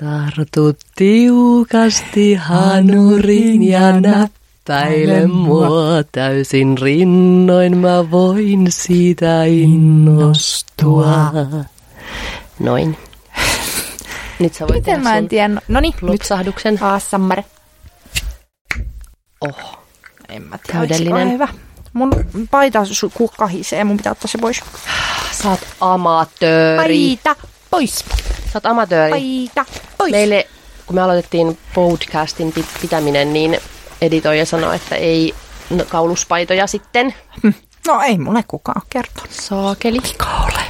Tartu tiukasti hanurin ja näppäile mua täysin rinnoin, mä voin siitä innostua. Noin. Nyt sä voit Miten tehdä mä en sun tiedä? No niin, nyt. plutsahduksen. Aasammare. Oh, En mä tiedä, Täydellinen. hyvä. Mun paita su- kahisee, mun pitää ottaa se pois. sä oot amatööri. Paita pois. Sä oot amatööri. Paita pois. Meille, kun me aloitettiin podcastin pit- pitäminen, niin editoija sanoi, että ei no, kauluspaitoja sitten. No ei mulle kukaan kertonut. Saakeli. ole.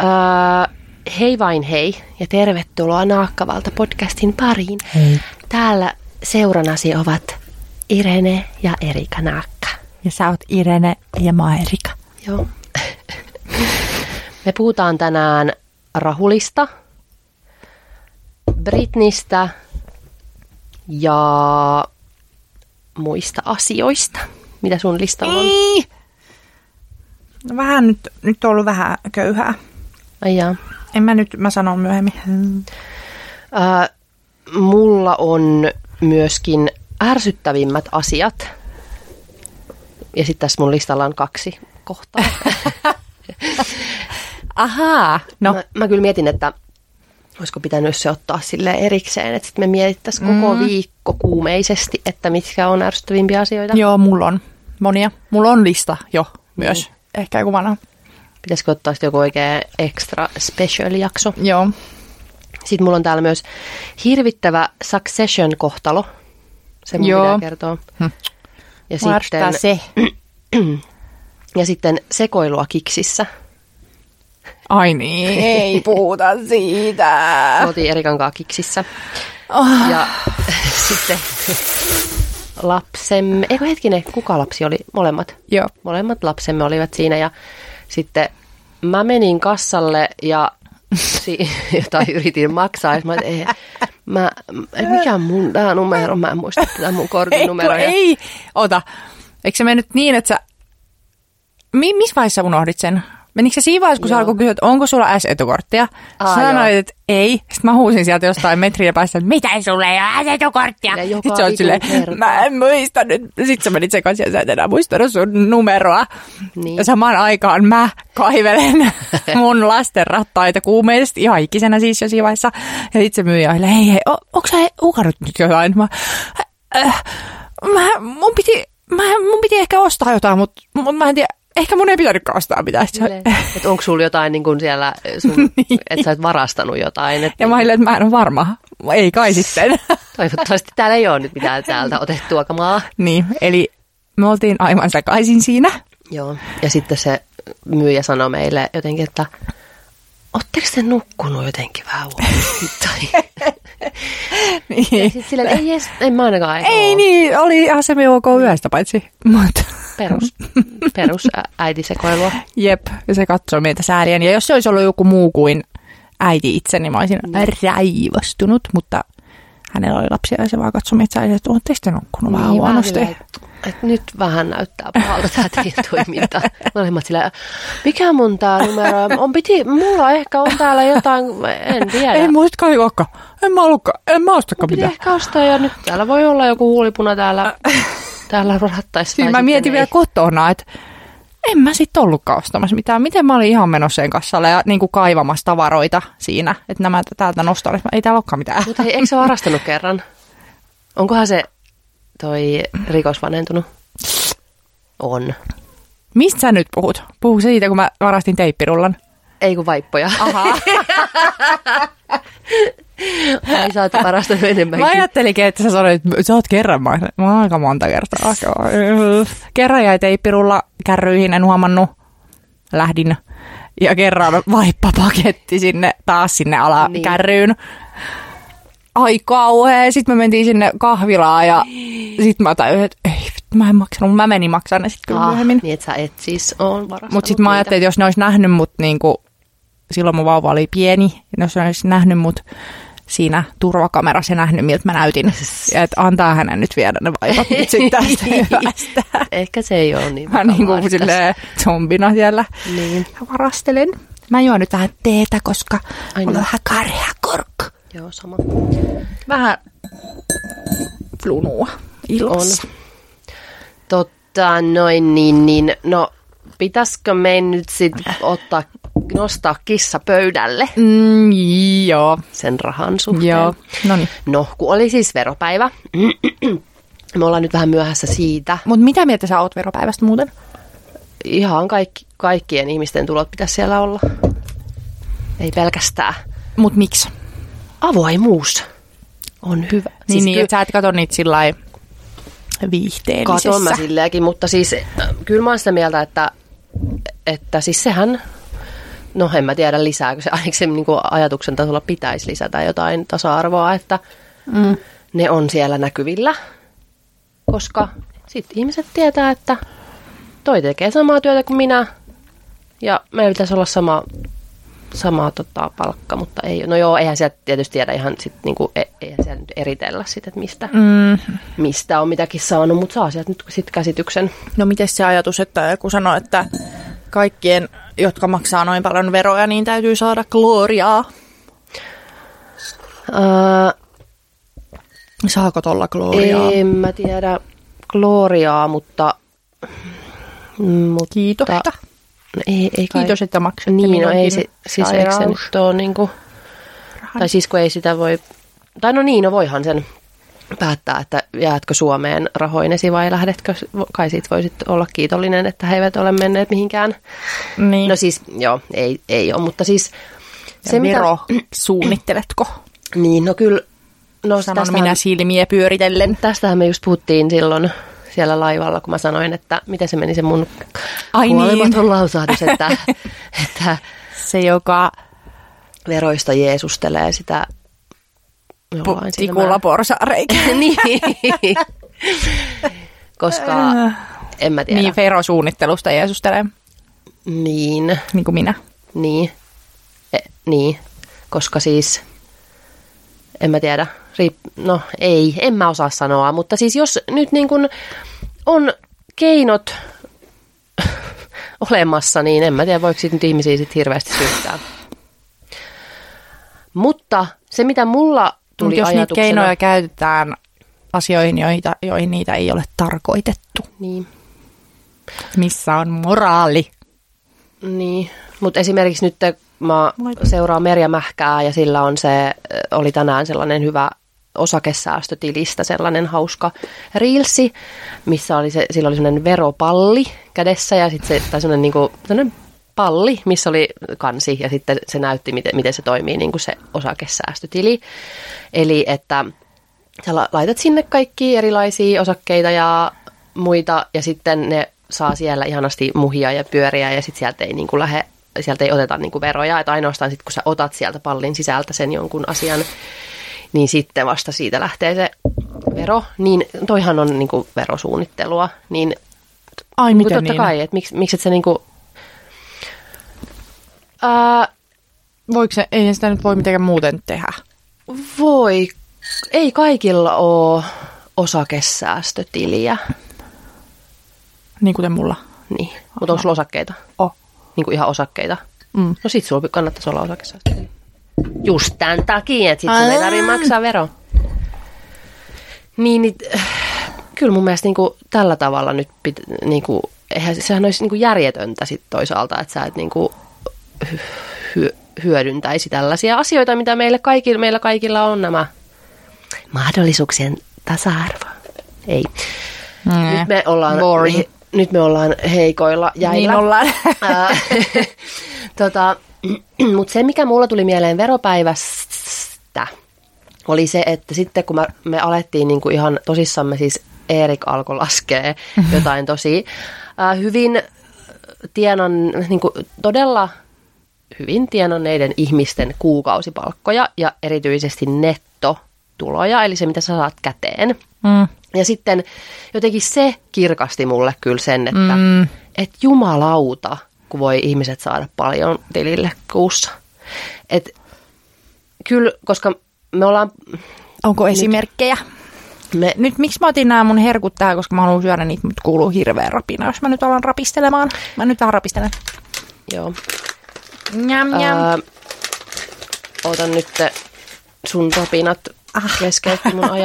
Öö, hei vain hei ja tervetuloa Naakkavalta podcastin pariin. Hei. Täällä seuranasi ovat Irene ja Erika Naakka. Ja sä oot Irene ja mä oon Erika. Joo. Me puhutaan tänään Rahulista, Britnistä ja muista asioista. Mitä sun listalla on? Niin. No vähän nyt, nyt on ollut vähän köyhää. Ai jaa. En mä nyt, mä sanon myöhemmin. Ää, mulla on myöskin ärsyttävimmät asiat. Ja sitten tässä mun listalla on kaksi kohtaa. Ahaa. No, Mä, mä kyllä mietin, että olisiko pitänyt se ottaa sille erikseen, että sitten me mietittäisiin koko Mm. viikko kuumeisesti, että mitkä on ärsyttävimpiä asioita. joo, mulla on monia. Mulla on lista jo myös. Ehkä joku vanha. Pitäisikö ottaa sitten joku oikein extra special jakso. Joo. Sitten mulla on täällä myös hirvittävä Succession-kohtalo. Se mun Joo. pitää kertoa. Hm. Ja Mua sitten, se. ja sitten sekoilua kiksissä. Ai niin, ei puhuta siitä. Me oltiin Erikan kanssa kiksissä. Oh. Ja sitten lapsemme, eikö hetkinen, kuka lapsi oli? Molemmat. Joo. Molemmat lapsemme olivat siinä ja sitten mä menin kassalle ja si- jotain yritin maksaa. Ja mä, et, ei, mä, mikä on mun tää numero? Mä en muista tätä mun kortin numeroa. Ei, ei. Ota. Eikö se mennyt niin, että sä... Mi- missä vaiheessa unohdit sen? Menikö se siinä vaiheessa, kun sä Joo. alkoi kysyä, että onko sulla S-etukorttia? Aa, Sä sanoit, että ei. Sitten mä huusin sieltä jostain metriä päästä, että mitä sulle ei ole S-etukorttia? Sitten sä oot silleen, mä en muista nyt. Sitten sä menit sekaisin ja sä et enää muistanut sun numeroa. Niin. Ja samaan aikaan mä kaivelen mun lasten rattaita kuumeisesti, ihan ikisenä siis jo siinä vaiheessa. Ja sitten se myyjä oli, hei, hei, onko sä hukannut nyt jotain? Mä, äh, mä, mun, piti, mä, mun piti ehkä ostaa jotain, mutta mut mä en tiedä, ehkä mun ei pitänytkään ostaa mitään. Että onko sulla jotain niin kuin siellä, sun, Niin. että sä et varastanut jotain. Et Ja mä olin, että mä en ole varma. Ei kai sitten. Toivottavasti täällä ei ole nyt mitään täältä otettua kamaa. niin, eli me oltiin aivan sekaisin siinä. Joo. Ja sitten se myyjä sanoi meille jotenkin, että Oletteko te nukkunut jotenkin vähän huonosti? Tai... Niin. Silleen, että ei edes, en mä ainakaan Ei oo. niin, oli ihan se ok yöstä paitsi. Mutta Perus, perus äitisekoilua. jep, ja se katsoi meitä säälien. Ja jos se olisi ollut joku muu kuin äiti itse, niin mä olisin raivostunut, mutta hänellä oli lapsia ja se vaan katsoi meitä säälien, että ootteko te nukkunut vähän Niin, huonosti. silleen, että, nyt vähän näyttää pahalta tämä teidän toiminta. Molemmat sillä, mikä mun tää numero on? Piti, mulla ehkä on täällä jotain, en tiedä. Ei muista olekaan. En mä ollutkaan, en mä ostakaan mitään. ehkä ostaa ja nyt täällä voi olla joku huulipuna täällä, täällä rattaissa. Siis mä mietin ei. vielä kotona, että en mä sitten ollutkaan ostamassa mitään. Miten mä olin ihan menossa sen kassalle ja niin kuin kaivamassa tavaroita siinä, että nämä täältä nostaa. Ei täällä olekaan mitään. Mutta hei, eikö sä varastanut kerran? Onkohan se toi rikos vanhentunut? On. Mistä sä nyt puhut? Puhu siitä, kun mä varastin teippirullan. Ei kun vaippoja. Aha. Ai sä oot varastanut enemmänkin. Mä ajattelinkin, että sä sanoit, että sä oot kerran. Mä, mä oon aika monta kertaa. Kerran jäi teippirulla kärryihin, en huomannut. Lähdin. Ja kerran vaippapaketti sinne taas sinne Niin. alakärryyn. Ai kauhea. Sitten me mentiin sinne kahvilaan ja sitten mä tajusin, että ei, vittu, mä en maksanut. Mä menin maksamaan ne sitten kyllä Ah, myöhemmin. niin että sä et siis on varastanut Mutta sitten mä ajattelin, että jos ne olisi nähnyt mut niinku, silloin mun vauva oli pieni, ja jos ne olisi nähnyt mut siinä turvakamerassa ja nähnyt, miltä mä näytin. Ja että antaa hänen nyt viedä ne vaivat nyt sitten tästä hyvästä. Ehkä se ei ole niin Mä niin kuin silleen zombina siellä Niin. varastelen. Mä juon nyt vähän teetä, koska Ai mulla on niin. vähän karhea korkku. Joo, sama. Vähän flunua ilmassa. Totta, noin niin, niin. No, pitäisikö meidän nyt sitten ottaa, nostaa kissa pöydälle Mm, joo, sen rahan suhteen? joo. No niin. No, kun oli siis veropäivä. Me ollaan nyt vähän myöhässä siitä. Mutta mitä mieltä sä oot veropäivästä muuten? Ihan kaikki, kaikkien ihmisten tulot pitäisi siellä olla. Ei pelkästään. Mut miksi? Avoimuus on hyvä. Niin, siis niin ky- että sä et kato niitä sillä lailla viihteellisessä. Katon mä silleenkin, mutta siis äh, kyllä mä oon sitä mieltä, että, että siis sehän, no en mä tiedä lisääkö se, ainakin se niin kuin ajatuksen tasolla pitäisi lisätä jotain tasa-arvoa, että Mm. ne on siellä näkyvillä, koska sitten ihmiset tietää, että toi tekee samaa työtä kuin minä ja meillä pitäisi olla sama, sama tota, palkka, mutta ei, no joo, eihän sieltä tietysti tiedä ihan sit, niinku, e- eihän siellä nyt eritellä sit, että mistä, Mm. mistä on mitäkin saanut, mutta saa sieltä nyt sit käsityksen. No miten se ajatus, että kun sanoo, että kaikkien, jotka maksaa noin paljon veroja, niin täytyy saada gloriaa. Ää, Saako tolla gloriaa? en mä tiedä gloriaa, mutta... mutta Kiitosta. No ei, ei kai- Kiitos, että maksatte Niin, no ei se, siis eikö se nyt ole niinku, tai siis kun ei sitä voi, tai no niin, no voihan sen päättää, että jäätkö Suomeen rahoinesi vai lähdetkö, kai siitä voisit olla kiitollinen, että he eivät ole menneet mihinkään. Niin. No siis, joo, ei, ei ole, mutta siis se se mitä, suunnitteletko? niin no kyllä, no Sanon tästähän, minä silmiä pyöritellen. tästähän me just puhuttiin silloin siellä laivalla, kun mä sanoin, että miten se meni se mun Ai niin. kuolematon lausahdus, että, että Se, joka veroista jeesustelee sitä jollain tikulla porsareikä. niin. Koska en mä tiedä. Niin, verosuunnittelusta Jeesustelee, Niin, niin kuin minä. niin, e, niin. Koska siis, en mä tiedä, riip, no ei, en mä osaa sanoa, mutta siis jos nyt niin kun on keinot olemassa, niin en mä tiedä, voiko siitä nyt ihmisiä sit hirveästi syyttää. Mutta se, mitä mulla tuli Mut jos niitä keinoja käytetään asioihin, joita, joihin niitä ei ole tarkoitettu. Niin, Missä on moraali? Niin, mutta esimerkiksi nyt mä seuraan Merja Mähkää ja sillä on se, oli tänään sellainen hyvä osakesäästötilistä sellainen hauska reelsi, missä oli se, sillä oli sellainen veropalli kädessä ja sitten se, tai sellainen, niinku, sellainen palli, missä oli kansi ja sitten se näytti, miten, miten se toimii niin kuin se osakesäästötili. Eli että sä la- laitat sinne kaikki erilaisia osakkeita ja muita ja sitten ne saa siellä ihanasti muhia ja pyöriä ja sitten sieltä ei niin kuin lähde, sieltä ei oteta niin kuin veroja, että ainoastaan sitten kun sä otat sieltä pallin sisältä sen jonkun asian, niin sitten vasta siitä lähtee se vero, niin toihan on niin kuin verosuunnittelua, niin Ai Mutta totta kai, että miksi, miksi et sä niinku... Ää, Voiko se, ei sitä nyt voi mitenkään muuten tehdä. voi, ei kaikilla ole osakesäästötiliä. Niin kuten mulla. Niin, mutta onko sulla osakkeita? Oh. Niin kuin ihan osakkeita? Mm. No sit sulla kannattaisi olla osakesäästötili. Just tämän takia, että sit sun ei tarvitse maksaa vero. Niin, niin kyllä mun mielestä niinku tällä tavalla nyt pit, niinku, eihän, sehän olisi niinku järjetöntä sit toisaalta, että sä et niinku hy, hyödyntäisi tällaisia asioita, mitä meille kaikilla, meillä kaikilla on nämä mahdollisuuksien tasa-arvo. Ei. Mm. Nyt me ollaan, Boring. Nyt me ollaan heikoilla jäillä. Niin ollaan. Tota, Mutta se, mikä mulla tuli mieleen veropäivästä, oli se, että sitten kun me, me alettiin niinku ihan tosissamme, siis Erik alkoi laskea jotain tosi hyvin tienan, niinku, todella hyvin tienanneiden ihmisten kuukausipalkkoja ja erityisesti nettotuloja, eli se mitä sä saat käteen. Mm. Ja sitten jotenkin se kirkasti mulle kyllä sen, että Mm. et jumalauta, kun voi ihmiset saada paljon tilille kuussa. Et kyllä, koska me ollaan, Onko esimerkkejä? me, Nyt miksi mä otin nämä mun herkut tähän, koska mä haluan syödä niitä, mutta kuuluu hirveä rapina, jos mä nyt alan rapistelemaan. Mä nyt vähän rapistelen. joo, Njam, njam. ää, otan nyt sun topinat keskeytti mun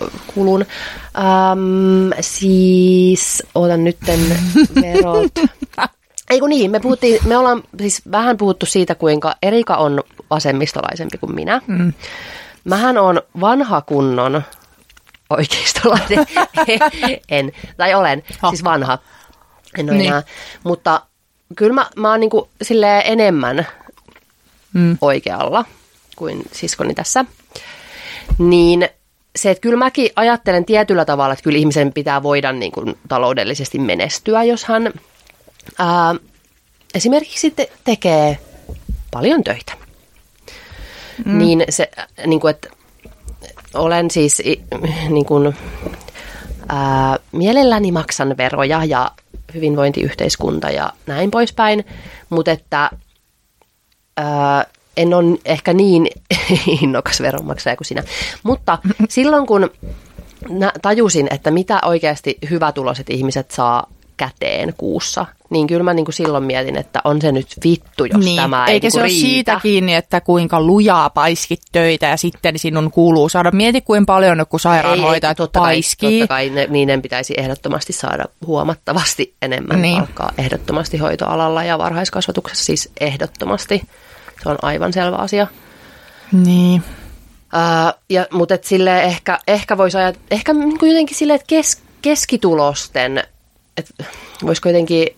ajatuskulun. Ähm, siis, otan nytten verot. Ei kun niin, me, puhuttiin, me ollaan siis vähän puhuttu siitä, kuinka Erika on vasemmistolaisempi kuin minä. Mm. Mähän on vanha kunnon oikeistolainen. en, tai olen, oh. siis vanha. En ole niin. enää. Mutta kyllä mä, mä oon niinku enemmän mm. oikealla kuin siskoni tässä. Niin se, että kyllä mäkin ajattelen tietyllä tavalla, että kyllä ihmisen pitää voida niin kuin taloudellisesti menestyä, jos hän ää, esimerkiksi te- tekee paljon töitä. Mm. Niin se, niin kuin, että olen siis niin kuin, ää, mielelläni maksan veroja ja hyvinvointiyhteiskunta ja näin poispäin, mutta että ää, en ole ehkä niin innokas veronmaksaja kuin sinä. Mutta silloin kun tajusin, että mitä oikeasti hyvätuloiset ihmiset saa käteen kuussa, niin kyllä mä niin kuin silloin mietin, että on se nyt vittu, jos niin. tämä ei Eikä niin se ole riitä. siitä kiinni, että kuinka lujaa paiskit töitä ja sitten sinun kuuluu saada. Mieti, kuinka paljon joku sairaanhoitajat totta paiskii. Kai, totta kai ne, niiden pitäisi ehdottomasti saada huomattavasti enemmän niin. palkkaa. Ehdottomasti hoitoalalla ja varhaiskasvatuksessa siis ehdottomasti. Se on aivan selvä asia. Niin. Uh, ja, mutta et sille ehkä, ehkä voisi ajat, ehkä niin kuin jotenkin silleen, että kes, keskitulosten, että voisiko jotenkin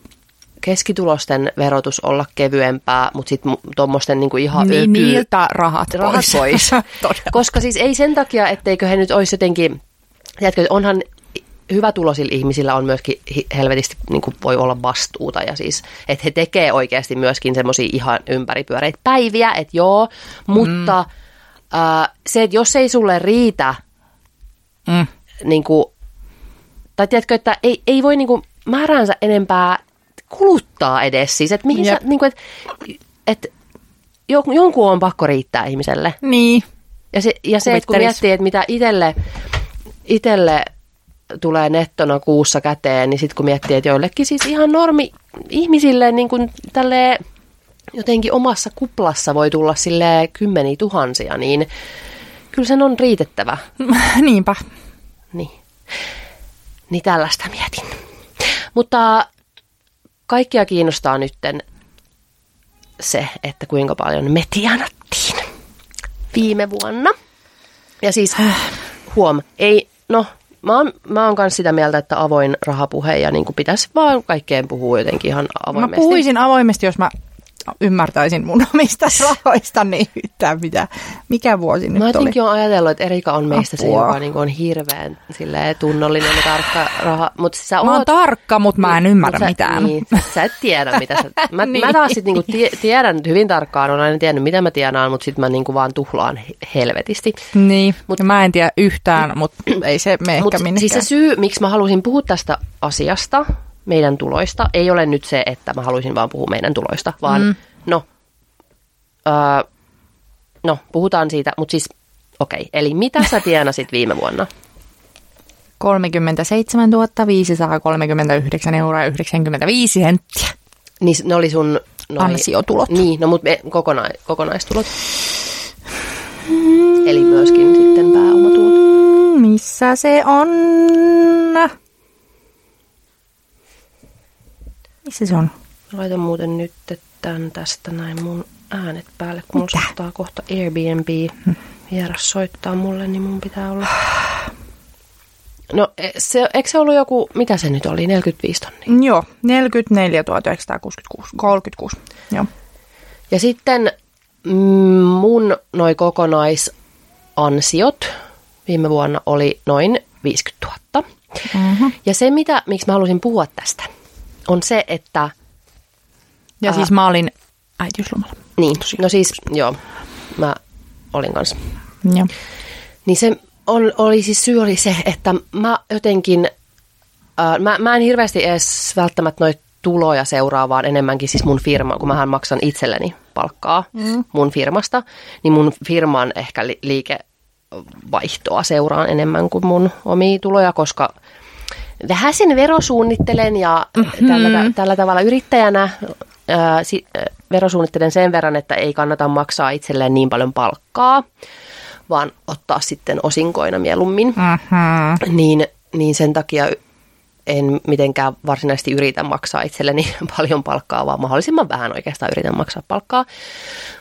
keskitulosten verotus olla kevyempää, mutta sitten tuommoisten niinku ihan niin, öky, niiltä rahat, rahat pois. pois. Koska siis ei sen takia, etteikö he nyt olisi jotenkin, tiedätkö, onhan hyvätulosilla ihmisillä on myöskin helvetisti niin kuin voi olla vastuuta ja siis, että he tekee oikeasti myöskin semmoisia ihan ympäripyöreitä päiviä, että joo, mutta mm. äh, se, että jos ei sulle riitä, mm. niin kuin, tai tiedätkö, että ei, ei voi niin kuin määränsä enempää kuluttaa edes siis, että mihin Jep. sä, niin kuin, että, että jonkun on pakko riittää ihmiselle. Niin. Ja se, ja se että kun miettii, että mitä itselle, itselle tulee nettona kuussa käteen, niin sitten kun miettii, että joillekin siis ihan normi ihmisille niin kuin tälle jotenkin omassa kuplassa voi tulla sille kymmeniä tuhansia, niin kyllä sen on riitettävä. Niinpä. Niin. Niin tällaista mietin. Mutta kaikkia kiinnostaa nytten se, että kuinka paljon me tienattiin viime vuonna. Ja siis huom, ei, no mä oon, mä oon kanssa sitä mieltä, että avoin rahapuhe ja niin kuin pitäisi vaan kaikkeen puhua jotenkin ihan avoimesti. Mä puhuisin avoimesti, jos mä ymmärtäisin mun omista rahoista, niin yhtään mitä. Mikä vuosi nyt Mä jotenkin olen ajatellut, että Erika on meistä Apua. se, joka niin on hirveän silleen, tunnollinen ja tarkka raha. Mut sä mä oon oot, tarkka, mutta mä en ymmärrä sä, mitään. Niin, sä et tiedä, mitä sä... Mä, niin. mä taas sitten niinku tie, tiedän hyvin tarkkaan, olen aina tiennyt, mitä mä tienaan, mutta sitten mä niinku vaan tuhlaan helvetisti. Niin, mut, mä en tiedä yhtään, mutta ei se mene ehkä minnekään. Siis se syy, miksi mä halusin puhua tästä asiasta, meidän tuloista ei ole nyt se, että mä haluaisin vaan puhua meidän tuloista, vaan mm. no, öö, no, puhutaan siitä, mutta siis okei, okay. eli mitä sä tienasit viime vuonna? 37 539 euroa ja 95 senttiä. Niin ne oli sun... Noi, Ansiotulot. Niin, no mutta kokona, kokonaistulot. Mm. Eli myöskin sitten pääomatulot. Missä se on? Missä se on? Laitan muuten nyt tämän tästä näin mun äänet päälle, kun mulla soittaa kohta Airbnb. Vieras soittaa mulle, niin mun pitää olla... No, e, se, eikö se ollut joku, mitä se nyt oli, 45 tonnia? Joo, 44 966, 36, joo. Ja sitten mm, mun noi kokonaisansiot viime vuonna oli noin 50 000. Mm-hmm. Ja se, mitä, miksi mä halusin puhua tästä, on se, että... Ja äh, siis mä olin äitiyslomalla. Niin, Tosiaan. no siis joo, mä olin kanssa. Joo. Niin se on, oli siis syy oli se, että mä jotenkin, äh, mä, mä en hirveästi edes välttämättä noita tuloja seuraa, vaan enemmänkin siis mun firma, kun mähän maksan itselleni palkkaa mm. mun firmasta, niin mun firman ehkä li- liikevaihtoa seuraan enemmän kuin mun omia tuloja, koska vähän sen verosuunnittelen ja mm-hmm. tällä, tällä tavalla yrittäjänä ää, si, ää, verosuunnittelen sen verran, että ei kannata maksaa itselleen niin paljon palkkaa, vaan ottaa sitten osinkoina mieluummin. Mm-hmm. Niin, niin sen takia en mitenkään varsinaisesti yritä maksaa itselleni paljon palkkaa, vaan mahdollisimman vähän oikeastaan yritän maksaa palkkaa.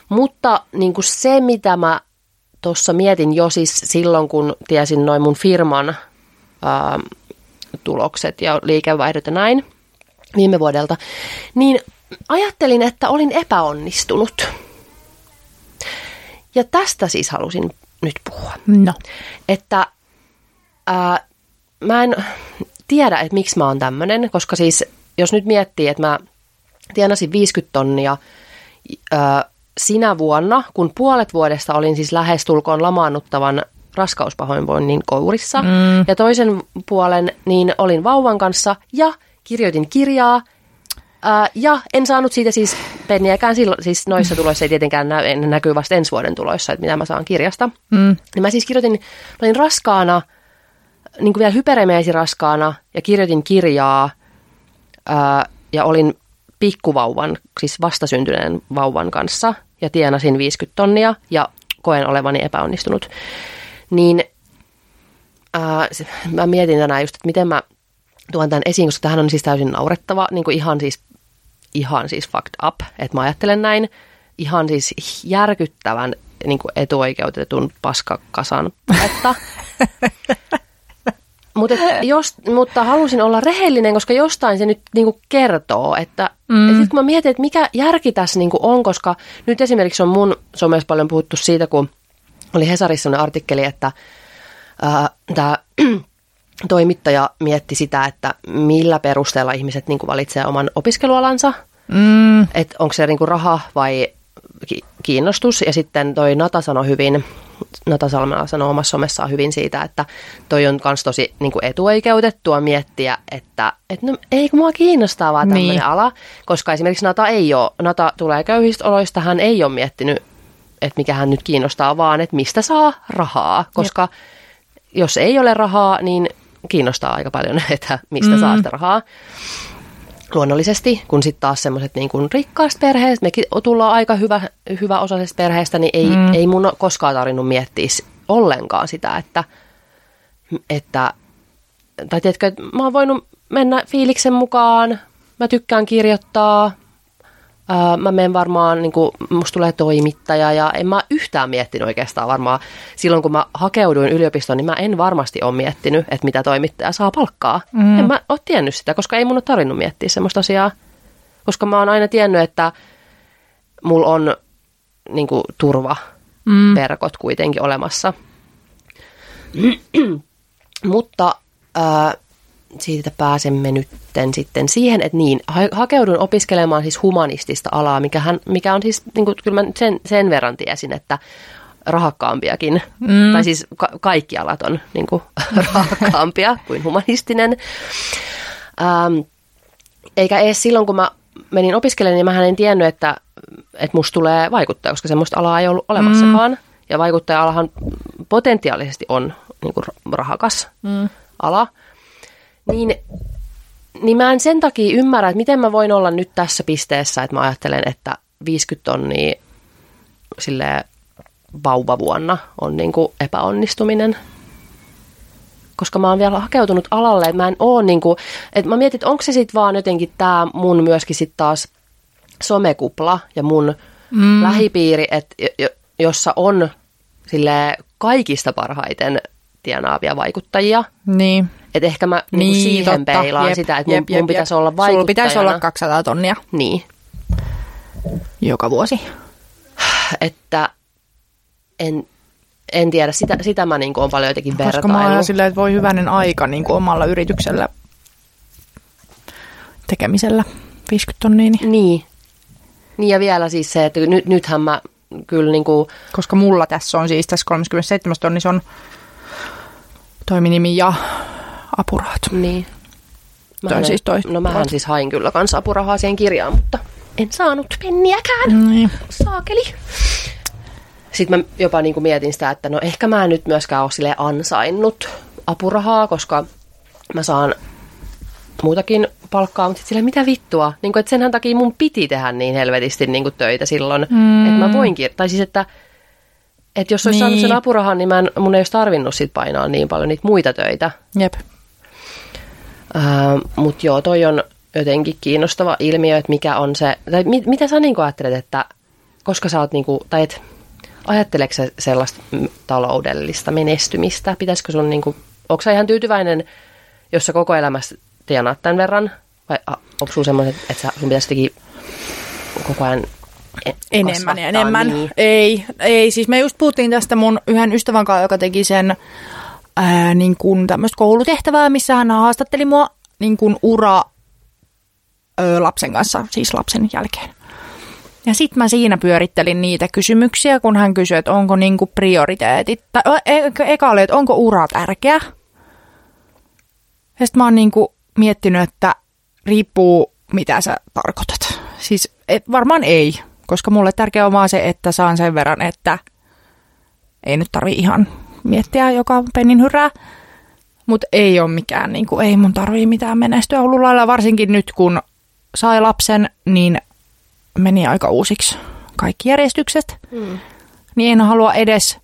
Mutta niin kuin se, mitä mä tuossa mietin jo siis silloin, kun tiesin noin mun firman ää, tulokset ja liikevaihdot ja näin viime vuodelta, niin ajattelin, että olin epäonnistunut. Ja tästä siis halusin nyt puhua. No. Että ää, mä en tiedä, että miksi mä oon tämmönen, koska siis jos nyt miettii, että mä tienasin 50 tonnia ää, sinä vuonna, kun puolet vuodesta olin siis lähestulkoon lamaannuttavan raskauspahoinvoinnin kourissa. Mm. Ja toisen puolen niin olin vauvan kanssa ja kirjoitin kirjaa. Ää, ja en saanut siitä siis penniäkään silloin, siis noissa tuloissa ei tietenkään näy, en näkyy vasta ensi vuoden tuloissa, että mitä mä saan kirjasta. Mm. Ja mä siis kirjoitin, mä olin raskaana, niin kuin vielä hyperemeesi raskaana ja kirjoitin kirjaa ää, ja olin pikkuvauvan, siis vastasyntyneen vauvan kanssa ja tienasin 50 tonnia ja koen olevani epäonnistunut. Niin ää, se- mä mietin tänään just, että miten mä tuon tämän esiin, koska tähän on siis täysin naurettava, niin kuin ihan siis, ihan siis fucked up, että mä ajattelen näin, ihan siis järkyttävän niin kuin etuoikeutetun paskakasan puhetta. Mut et, jos, mutta halusin olla rehellinen, koska jostain se nyt niinku kertoo, että mm. et sit kun mä mietin, että mikä järki tässä niinku on, koska nyt esimerkiksi on mun somessa paljon puhuttu siitä, kun oli Hesarissa sellainen artikkeli, että tämä toimittaja mietti sitä, että millä perusteella ihmiset niinku valitsee oman opiskelualansa, Mm. että onko se niinku raha vai ki- kiinnostus. Ja sitten toi Nata sanoi hyvin, Nata Salmela sanoi omassa somessaan hyvin siitä, että toi on myös tosi niinku etuoikeutettua miettiä, että et no, ei kun mua kiinnostaa vaan tämmöinen Niin. ala. Koska esimerkiksi Nata ei ole, Nata tulee köyhistä oloista, hän ei ole miettinyt, että mikä hän nyt kiinnostaa, vaan että mistä saa rahaa. Koska jos ei ole rahaa, niin kiinnostaa aika paljon, että mistä mm. saa sitä rahaa luonnollisesti, kun sitten taas semmoiset niin kuin rikkaasta perheestä, mekin tullaan aika hyvä, hyvä osaisesta perheestä, niin ei, mm. ei mun koskaan tarvinnut miettiä ollenkaan sitä, että, että tai tiedätkö, että mä oon voinut mennä fiiliksen mukaan, mä tykkään kirjoittaa, ää, mä menen varmaan, niin kuin, musta tulee toimittaja ja en mä yhtään miettinyt oikeastaan varmaan, silloin kun mä hakeuduin yliopistoon, niin mä en varmasti ole miettinyt, että mitä toimittaja saa palkkaa. Mm. En mä ole tiennyt sitä, koska ei mun ole tarvinnut miettiä semmoista asiaa, koska mä oon aina tiennyt, että mulla on niin kuin, turvaverkot kuitenkin olemassa. Mutta ää, siitä pääsemme nytten sitten siihen, että niin, ha- hakeudun opiskelemaan siis humanistista alaa, mikä, hän, mikä on siis, niin kuin, kyllä mä nyt sen, sen verran tiesin, että rahakkaampiakin, mm. tai siis ka- kaikki alat on niin kuin, rahakkaampia kuin humanistinen. Ähm, eikä edes silloin, kun mä menin opiskelemaan, niin mä en tiennyt, että, että musta tulee vaikuttaja, koska semmoista alaa ei ollut olemassakaan. Mm. Ja vaikuttaja-alahan potentiaalisesti on niin kuin rahakas mm. ala. Niin, niin mä en sen takia ymmärrä, että miten mä voin olla nyt tässä pisteessä, että mä ajattelen, että 50 tonnia sille vauvavuonna on niin kuin epäonnistuminen. Koska mä oon vielä hakeutunut alalle, että mä en oo niin kuin, että mä mietin, että onko se sitten vaan jotenkin tämä mun myöskin sitten taas somekupla ja mun mm. lähipiiri, että jo, jossa on sille kaikista parhaiten tienaavia vaikuttajia. Niin. Että ehkä mä niin, Niin, siihen totta. peilaan Jep, sitä, että mun, jep, jep, mun pitäisi jep. olla vaikuttajana. Sulla pitäisi olla 200 tonnia Niin, joka vuosi. että en, en tiedä, sitä, sitä mä niin olen paljon jotenkin Koska mä oon vertailu. aina silleen, että voi hyvänen aika niin kuin omalla yrityksellä tekemisellä 50 tonnia. Niin. Niin. Niin ja vielä siis se, että nyt, nythän mä kyllä niin kuin, Koska mulla tässä on siis tässä 37 tonnissa on toiminimi ja apurahat. niin. Toi siis toi- no mähän siis hain kyllä kans apurahaa siihen kirjaan, mutta en saanut penniäkään. Niin. Saakeli. Sitten mä jopa niin kuin mietin sitä, että no ehkä mä en nyt myöskään ole sille ansainnut apurahaa, koska mä saan muutakin palkkaa, mutta sitten silleen, mitä vittua? Niin kuin, että senhän takia mun piti tehdä niin helvetisti niin kuin töitä silloin, mm. että mä voinkin, tai siis että, että jos olisi niin. saanut sen apurahan, niin mä en, mun ei olisi tarvinnut sit painaa niin paljon niitä muita töitä. Jep. Uh, mutta joo, toi on jotenkin kiinnostava ilmiö, että mikä on se, tai mit, mitä sä niin ajattelet, että koska sä oot niin kuin, tai et, ajatteleeko sellaista taloudellista menestymistä? Pitäisikö sun, niin kuin, onko sä ihan tyytyväinen, jos sä koko elämässä tienaat tämän verran? Vai onko sulla semmoinen, että sä, sun pitäisi koko ajan e- enemmän ja enemmän. Niin. Ei, ei, siis me just puhuttiin tästä mun yhden ystävän kanssa, joka teki sen ää, niin kuin tämmöistä koulutehtävää, missä hän haastatteli mua niin kuin ura ö, lapsen kanssa, siis lapsen jälkeen. Ja sitten mä siinä pyörittelin niitä kysymyksiä, kun hän kysyi, että onko niinku prioriteetit, tai e- eka oli, että onko ura tärkeä. Ja sitten mä oon niinku miettinyt, että riippuu mitä sä tarkoitat. Siis et, varmaan ei, koska mulle tärkeää on vaan se, että saan sen verran, että ei nyt tarvi ihan miettiä joka pennin hyrää. Mutta ei ole mikään, niin kuin, ei mun tarvii mitään menestyä ollut lailla, varsinkin nyt kun sai lapsen, niin meni aika uusiksi kaikki järjestykset. Mm. Niin en halua edes,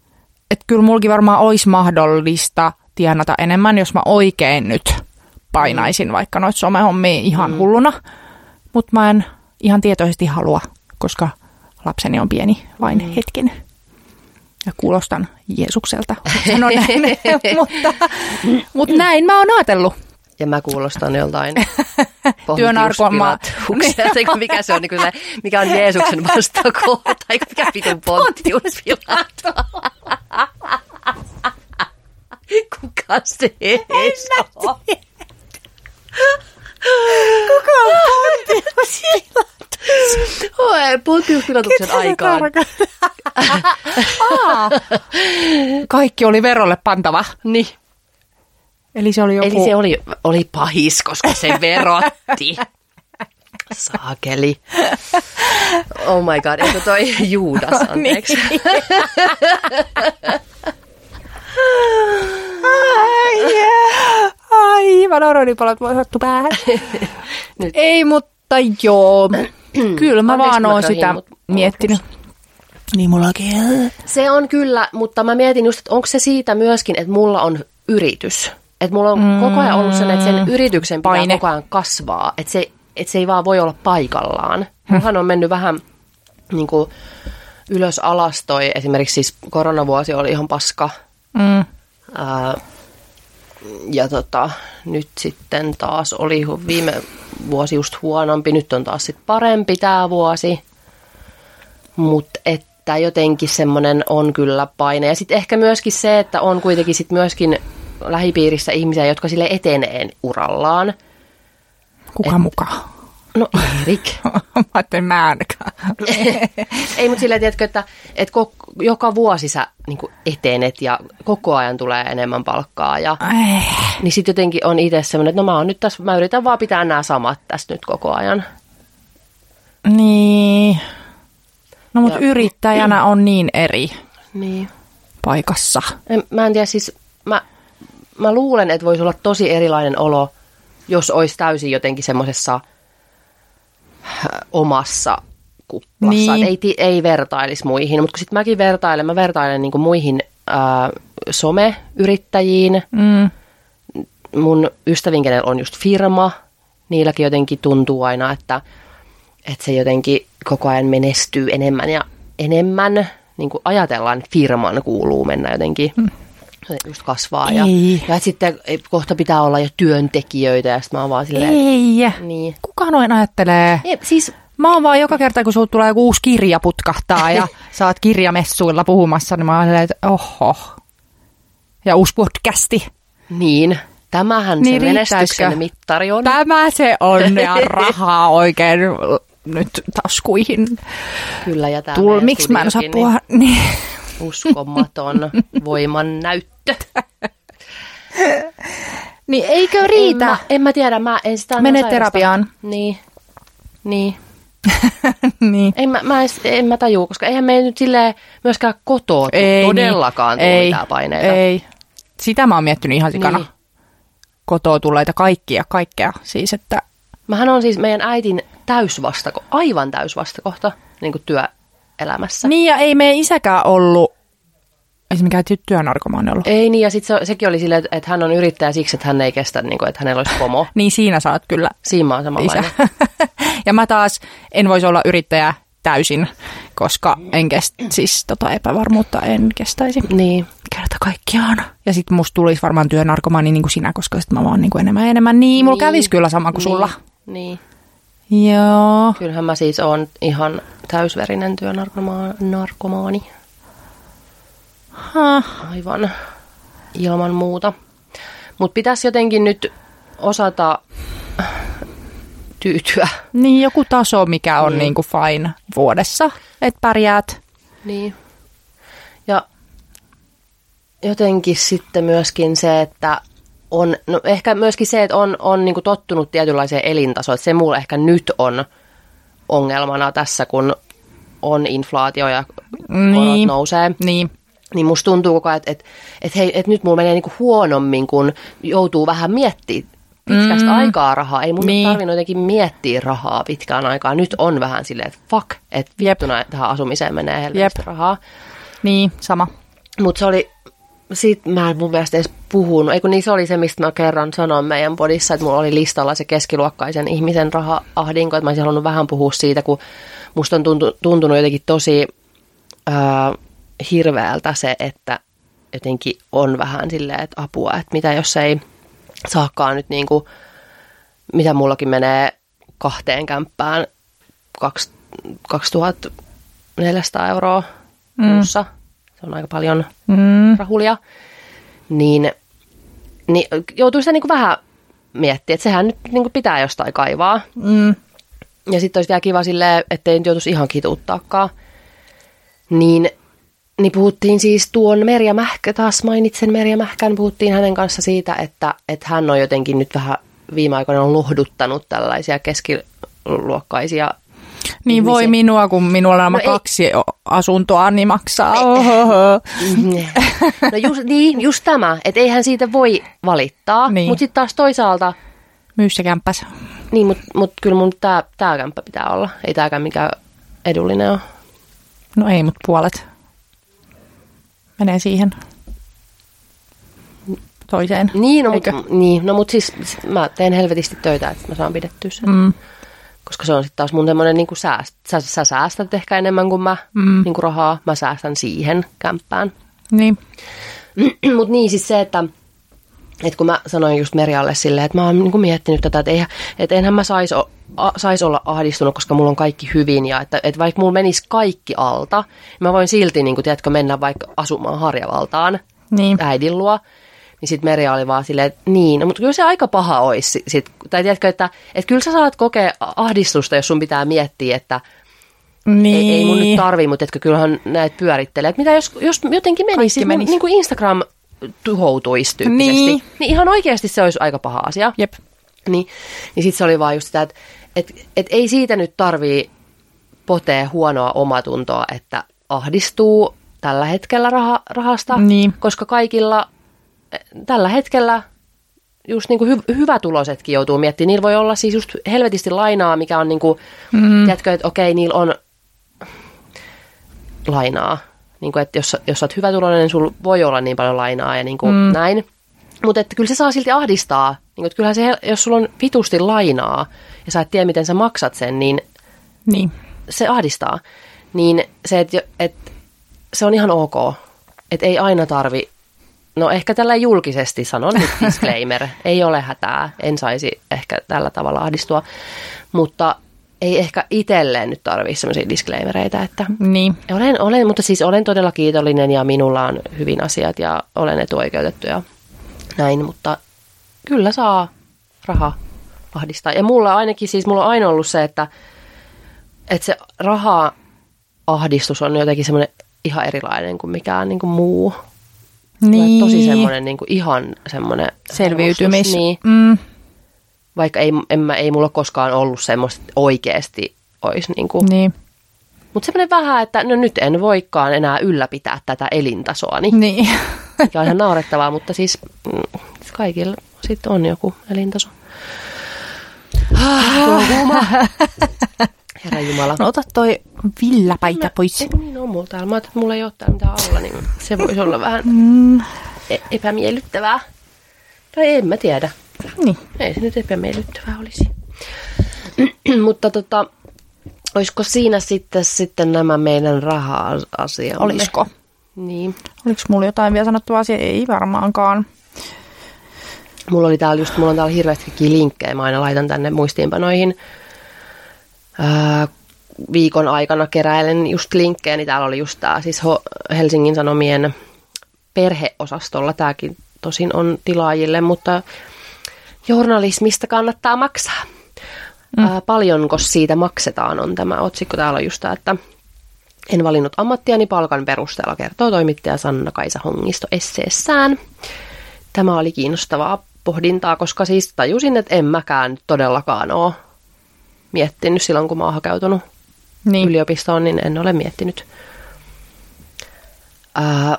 että kyllä mulki varmaan olisi mahdollista tienata enemmän, jos mä oikein nyt painaisin mm. vaikka noita somehommia ihan mm. hulluna. Mutta mä en ihan tietoisesti halua, koska lapseni on pieni vain mm. hetken. Ja kuulostan Jeesukselta, sanon näin. mutta, mutta näin mä oon ajatellut. Ja mä kuulostan joltain Työnarkomaat. mikä se on, niin se, mikä on Jeesuksen vastakohta, tai mikä pitun Pontius Pilato. Kuka se ees on? Kuka on Pontius? Oi, Pontius Pilatuksen aikaan. Kaikki oli verolle pantava. Niin. Eli se oli joku... Eli se oli, oli pahis, koska se verotti. Saakeli. Oh my god, eikö toi Juudas, anteeksi. Niin. Ai, aivan oronipalot voi sattu päähän. Nyt. Ei, mutta joo. Kyllä mä vaan oon sitä miettinyt. Niin mullakin. Se on kyllä, mutta mä mietin just, että onko se siitä myöskin, että mulla on yritys. Että mulla on mm, koko ajan ollut sen, että sen yrityksen pitää paine. koko ajan kasvaa. Että se, että se ei vaan voi olla paikallaan. Mullahan on mennyt vähän niin kuin, ylös alas toi. Esimerkiksi siis koronavuosi oli ihan paska. Mm. Ää, ja tota, nyt sitten taas oli viime vuosi just huonompi. Nyt on taas sitten parempi tämä vuosi. Mutta että jotenkin semmoinen on kyllä paine. Ja sitten ehkä myöskin se, että on kuitenkin sitten myöskin lähipiirissä ihmisiä, jotka sille etenee urallaan. Kuka Et, mukaan? No Erik. mä ajattelin mä ainakaan. Ei, mutta silleen, tiedätkö, että, että kok- joka vuosi sä niin etenet ja koko ajan tulee enemmän palkkaa. Ja, eh. niin sitten jotenkin on itse semmoinen, että no mä, oon nyt tässä, mä yritän vaan pitää nämä samat tässä nyt koko ajan. Niin. No mutta yrittäjänä on niin eri niin. paikassa. En, mä en tiedä, siis mä mä luulen, että voisi olla tosi erilainen olo, jos olisi täysin jotenkin semmoisessa omassa kuplassa. Niin. Ei, ei vertailisi muihin, mutta kun sitten mäkin vertailen, mä vertailen niin kuin muihin ää, someyrittäjiin, mm. mun ystävin, kenellä on just firma, niilläkin jotenkin tuntuu aina, että, että se jotenkin koko ajan menestyy enemmän ja enemmän. Niin kuin ajatellaan, firman kuuluu mennä jotenkin mm just kasvaa. Ei. Ja, ja sitten kohta pitää olla jo työntekijöitä ja sitten mä oon vaan silleen... Ei. Niin. Kuka noin ajattelee? Ei, siis Mä oon vaan joka kerta, kun sulta tulee joku uusi kirja putkahtaa ja oot kirjamessuilla puhumassa, niin mä oon silleen, että oho. Ja uusi podcasti. Niin. Tämähän niin se menestyksen mittari on. Tämä se on ja rahaa oikein nyt taskuihin. Kyllä, ja tämä Tul, miksi mä en osaa puhua? Niin. Uskomaton voiman näyttö. niin eikö riitä? En mä, en mä tiedä, mä en sitä Mene terapiaan. Niin, niin. niin. En mä, mä en, en mä tajua, koska eihän me nyt silleen myöskään kotoa ei, todellakaan niin. tule ei, mitään paineita. Ei, sitä mä oon miettinyt ihan sikana. Niin. kotoa tulleita kaikkia, kaikkea. Siis, että Mähän on siis meidän äitin täysvastako, aivan täysvastakohta niin kuin työelämässä. Niin ja ei meidän isäkään ollut, esimerkiksi työnarkomaani ollut. Ei niin, ja sitten se, sekin oli silleen, että, että hän on yrittäjä siksi, että hän ei kestä, niin kuin, että hänellä olisi pomo. Niin siinä saat kyllä Siinä mä oon samanlainen. ja mä taas en voisi olla yrittäjä täysin, koska en kestä, siis tota epävarmuutta en kestäisi. Niin. Kerta kaikkiaan. Ja sitten musta tulisi varmaan työnarkomaani niin kuin sinä, koska sitten mä vaan niin kuin enemmän ja enemmän. Niin, mulla Niin. kävisi kyllä sama kuin sulla. Niin. Joo. Kyllähän mä siis oon ihan täysverinen työnarkomaani. Ha. Aivan ilman muuta. Mutta pitäisi jotenkin nyt osata tyytyä. Niin joku taso, mikä on Niin. niin kuin fine vuodessa, että pärjäät. Niin. Ja jotenkin sitten myöskin se, että on, no ehkä myöskin se, että on, on niin tottunut tietynlaiseen elintasoon. Että se mulla ehkä nyt on ongelmana tässä, kun on inflaatio ja korot Niin. nousee. Niin. Niin musta tuntuu koko ajan, että, että, että, hei, että nyt mulla menee niinku huonommin, kun joutuu vähän miettimään pitkästä mm. aikaa rahaa. Ei mun niin. Niin. tarvinnut jotenkin miettiä rahaa pitkään aikaa. Nyt on vähän silleen, että fuck, että vittuna tähän asumiseen menee helvetisti Jep. rahaa. Niin, sama. Mutta se oli, sit mä en mun mielestä edes puhunut, eikö niin se oli se, mistä mä kerran sanoin meidän podissa, että mulla oli listalla se keskiluokkaisen ihmisen raha-ahdinko, että mä olisin halunnut vähän puhua siitä, kun musta on tuntu, tuntunut jotenkin tosi ää, hirveältä se, että jotenkin on vähän silleen, että apua, että mitä jos ei saakaan nyt niin kuin, mitä mullakin menee kahteen kämppään kaksi- 2400 euroa kuussa. Se on aika paljon Mm. rahulia. Niin, niin joutuu sitä niin kuin vähän miettiä, että sehän nyt niin kuin pitää jostain kaivaa. Mm. Ja sitten olisi vielä kiva silleen, ettei nyt joutuisi ihan kituuttaakaan. Niin, niin puhuttiin siis tuon Merja Mähkä, taas mainitsen Merja Mähkän, puhuttiin hänen kanssa siitä, että, että hän on jotenkin nyt vähän viime aikoina on lohduttanut tällaisia keskiluokkaisia Niin voi ihmisiä. minua, kun minulla on No ei- kaksi o- asuntoa, niin maksaa. No just, niin, just tämä, että eihän siitä voi valittaa, Niin. mutta sitten taas toisaalta, Myy se kämppäs. niin, mutta mut kyllä mun tämä tää kämppä pitää olla. Ei tämäkään mikään edullinen ole. No ei, mutta puolet menee siihen toiseen. Niin, no, Eikö? mut, niin, no, mut siis mä teen helvetisti töitä, että mä saan pidettyä sen. Mm. Koska se on sitten taas mun semmoinen niin sääst, sä, sä säästät ehkä enemmän kuin mä Mm. niin kuin rahaa. Mä säästän siihen kämppään. Niin. Mutta niin siis se, että, että kun mä sanoin just Merjalle silleen, että mä oon niin miettinyt tätä, että, eihän, että enhän mä sais, o- a, sais olla ahdistunut, koska mulla on kaikki hyvin ja että, että vaikka mulla menisi kaikki alta, mä voin silti niin kuin, tiedätkö, mennä vaikka asumaan Harjavaltaan Niin. äidin luo. Niin sitten Merja oli vaan silleen, että niin, no, mutta kyllä se aika paha olisi. Sit, tai tiedätkö, että, että kyllä sä saat kokea ahdistusta, jos sun pitää miettiä, että Niin. ei, ei mun nyt tarvii, mutta etkö kyllähän näitä pyörittelee. Että mitä jos, jos jotenkin menisi, siis mun, menisi. niin kuin Instagram tuhoutuisi tyyppisesti. Niin. Niin. niin ihan oikeasti se olisi aika paha asia. Jep. Niin, niin sitten se oli vaan just sitä, että et, et ei siitä nyt tarvii potee huonoa omatuntoa, että ahdistuu tällä hetkellä raha, rahasta, Niin. koska kaikilla tällä hetkellä just niin kuin hy, hyvätuloisetkin joutuu miettimään. Niillä voi olla siis just helvetisti lainaa, mikä on niin kuin, mm. tiedätkö, että okei, niillä on lainaa. Niin kuin, että jos, jos sä oot hyvätuloinen, niin sulla voi olla niin paljon lainaa ja niin kuin mm. näin. Mutta että kyllä se saa silti ahdistaa. Niin kuin, että kyllähän se, jos sulla on vitusti lainaa ja sä et tiedä, miten sä maksat sen, niin Niin. se ahdistaa. Niin se, että et, se on ihan ok. Että ei aina tarvi, no ehkä tällä julkisesti sanon nyt disclaimer, ei ole hätää, en saisi ehkä tällä tavalla ahdistua, mutta ei ehkä itselleen nyt tarvitse sellaisia disclaimereita, että Niin. olen, olen, mutta siis olen todella kiitollinen ja minulla on hyvin asiat ja olen etuoikeutettu ja näin, mutta kyllä saa raha ahdistaa. Ja mulla ainakin siis, mulla on aina ollut se, että, että se raha-ahdistus on jotenkin semmoinen ihan erilainen kuin mikään niin kuin muu. Niin. Tosi semmoinen niin kuin ihan semmoinen Selviytymis. hermostus, Niin, Mm. vaikka ei, en mä, ei mulla koskaan ollut semmoista että oikeasti olisi niin kuin, Niin. mutta semmoinen vähän, että no nyt en voikaan enää ylläpitää tätä elintasoani, Niin. mikä on ihan naurettavaa, mutta siis mm, kaikilla sitten on joku elintaso. Ah. Herra Jumala. No ota toi villapaita pois. Eikö niin on mulla täällä? Mä että mulla ei ole täällä mitään alla, niin se voisi olla vähän Mm, e- epämiellyttävää. Tai en mä tiedä. niin. Ei se nyt epämiellyttävää olisi. Mutta tota, olisiko siinä sitten, sitten nämä meidän raha-asiamme? Olisiko? Niin. Oliko mulla jotain vielä sanottavaa asia? Ei varmaankaan. Mulla oli täällä just, mulla on täällä hirveästi linkkejä, mä aina laitan tänne muistiinpanoihin. Ää, viikon aikana keräilen just linkkejä, niin täällä oli just tää, siis Helsingin Sanomien perheosastolla, tämäkin tosin on tilaajille, mutta journalismista kannattaa maksaa. Mm. Ää, paljonko siitä maksetaan on tämä otsikko. Täällä on just tämä, että en valinnut ammattiani palkan perusteella, kertoo toimittaja Sanna-Kaisa Hongisto esseessään. Tämä oli kiinnostavaa pohdintaa, koska siis tajusin, että en mäkään todellakaan ole miettinyt silloin, kun mä oon hakeutunut Niin. yliopistoon, niin en ole miettinyt ää,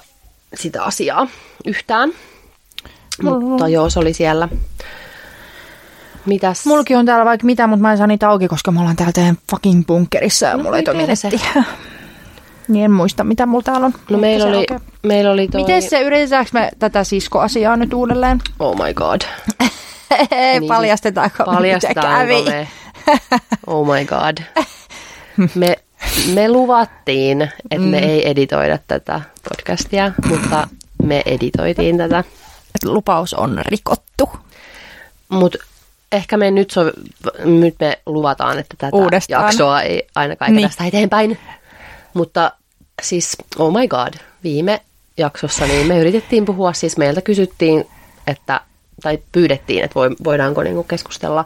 sitä asiaa yhtään. Mutta joo, se oli siellä. Mitäs? Mulki on täällä vaikka mitä, mutta mä en saa niitä auki, koska me ollaan täällä teidän fucking bunkerissa ja No, mulla ei voi toimi se. nettiä. niin en muista, mitä mulla täällä on. No meillä oli, aukeaa. meillä oli toi... Miten se, yritetäänkö me tätä siskoasiaa nyt uudelleen? Oh my god. Niin, paljastetaanko mitä Paljastetaanko kävi? me? Oh my god. Me, me luvattiin, että mm. me ei editoida tätä podcastia, mutta me editoitiin tätä. Et lupaus on rikottu. Mutta ehkä me nyt, so, nyt me luvataan, että tätä Uudestaan. jaksoa ei ainakaan Niin. tästä eteenpäin. Mutta siis, oh my god, viime jaksossa niin me yritettiin puhua, siis meiltä kysyttiin, että, tai pyydettiin, että voi- voidaanko niinku keskustella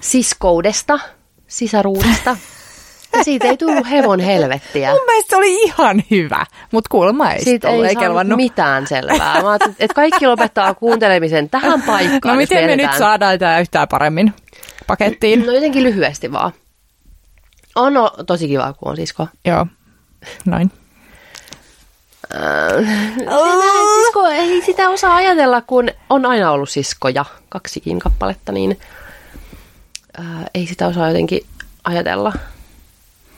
siskoudesta, sisaruudesta. Ja siitä ei tullut hevon helvettiä. Mun mielestä se oli ihan hyvä, mutta kuulemma ei Siitä ollut, ei ei kelvannut. mitään selvää. Mä että kaikki lopettaa kuuntelemisen tähän paikkaan. No miten me nyt saadaan tämä yhtään paremmin pakettiin? No jotenkin lyhyesti vaan. On no, tosi kiva, kun on sisko. Joo, noin. Sitä, sisko ei sitä osaa ajatella, kun on aina ollut siskoja, kaksikin kappaletta, niin ää, ei sitä osaa jotenkin ajatella.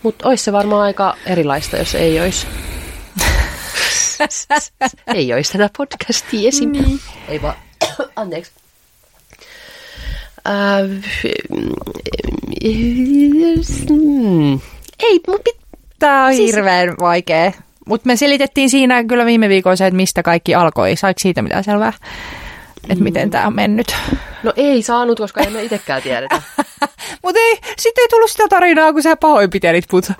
Mutta olisi se varmaan aika erilaista, jos ei olisi. ei olisi tätä podcastia esim. Niin. Ei vaan, anteeksi. Ää, mm, ei, mun pit, Tämä on siis... hirveän vaikea. Mutta me selitettiin siinä kyllä viime viikolla se, että mistä kaikki alkoi. Saiko siitä mitään selvää? Että Mm. miten tämä on mennyt. no ei saanut, koska emme itsekään tiedetä. Mutta ei, sitten ei tullut sitä tarinaa, kun sä pahoinpitelit put.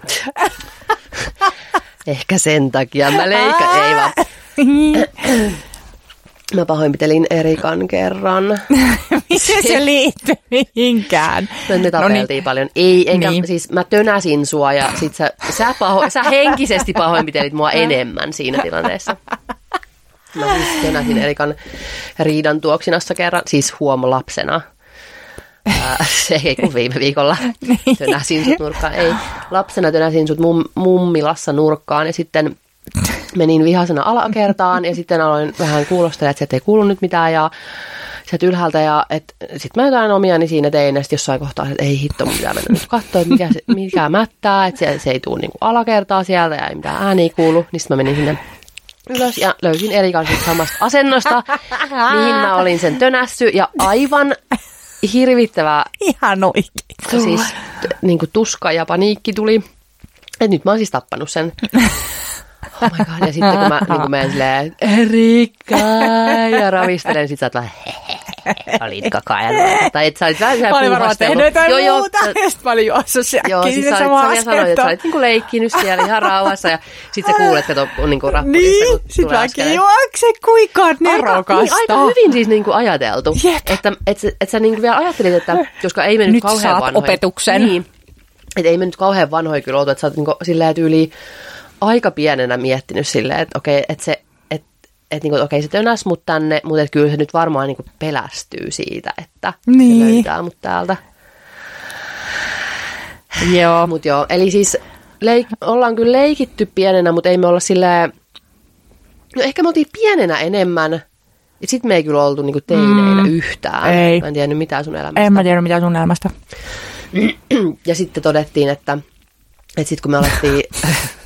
Ehkä sen takia mä leikka, ei vaan. Mä pahoinpitelin Erikan kerran. miten se liittyy mihinkään? Me, me tapeltiin paljon. Ei, enkä, niin. Niin. siis mä tönäsin sua ja sit sä, sä, paho, sä henkisesti pahoinpitelit mua enemmän siinä tilanteessa. Mä tönäsin Erikan riidan tuoksinassa kerran, siis huom lapsena. Ää, se ei kun viime viikolla tönäsin sut nurkkaan. Ei, lapsena tönäsin sut mum, mummilassa nurkkaan ja sitten menin vihasena alakertaan ja sitten aloin vähän kuulostella, että sieltä ei kuulu nyt mitään ja sieltä ylhäältä ja sitten mä jotain omiani siinä tein ja sitten jossain kohtaa, että ei hitto, mun pitää mennä nyt katsoa, että mikä, se, mikä mättää, että se, se ei tule niinku alakertaa sieltä ja ei mitään ääniä kuulu, niin sitten mä menin sinne ylös ja löysin Erikan samasta asennosta, mihin mä olin sen tönässy ja aivan hirvittävää Ihan oikein. siis t- niin kuin tuska ja paniikki tuli. Et nyt mä oon siis tappanut sen. Oh my god. Ja sitten kun mä niin kuin menen silleen, Erikka, ja ravistelen, sit sä oot vähän, olit koko ajan. Tai et sä olit vähän Mä olin varmaan tehnyt jotain Joo, muuta. Ja sitten mä olin juossut se Joo, siis sä, olit, sä sanoit, että sä olit niinku leikkinyt siellä ihan rauhassa ja sit sä kuulet, kato niinku rappulista, Niin, kun sit tulee mä askeleet. juokse kuinka Aika, nerokasta. niin, aika hyvin siis niinku ajateltu. Jep. Että et, sä- et sä niinku vielä ajattelit, että koska ei me nyt, Nyt kauhean saat vanhoja. opetuksen. Niin. Että ei me nyt kauhean vanhoja kyllä oltu, että sä oot niinku silleen tyyli aika pienenä miettinyt silleen, että okei, että se, että et niinku, okei se tönäs mut tänne, mutta et kyllä se nyt varmaan niinku pelästyy siitä, että Niin. se löytää mut täältä. Joo. Mut joo, eli siis leik- ollaan kyllä leikitty pienenä, mutta ei me olla silleen, no ehkä me oltiin pienenä enemmän Ja sit me ei kyllä oltu niinku teineinä Mm. yhtään. Ei. Mä en tiennyt mitään sun elämästä. En mä tiedä mitä sun elämästä. Ja sitten todettiin, että, että sitten kun me alettiin...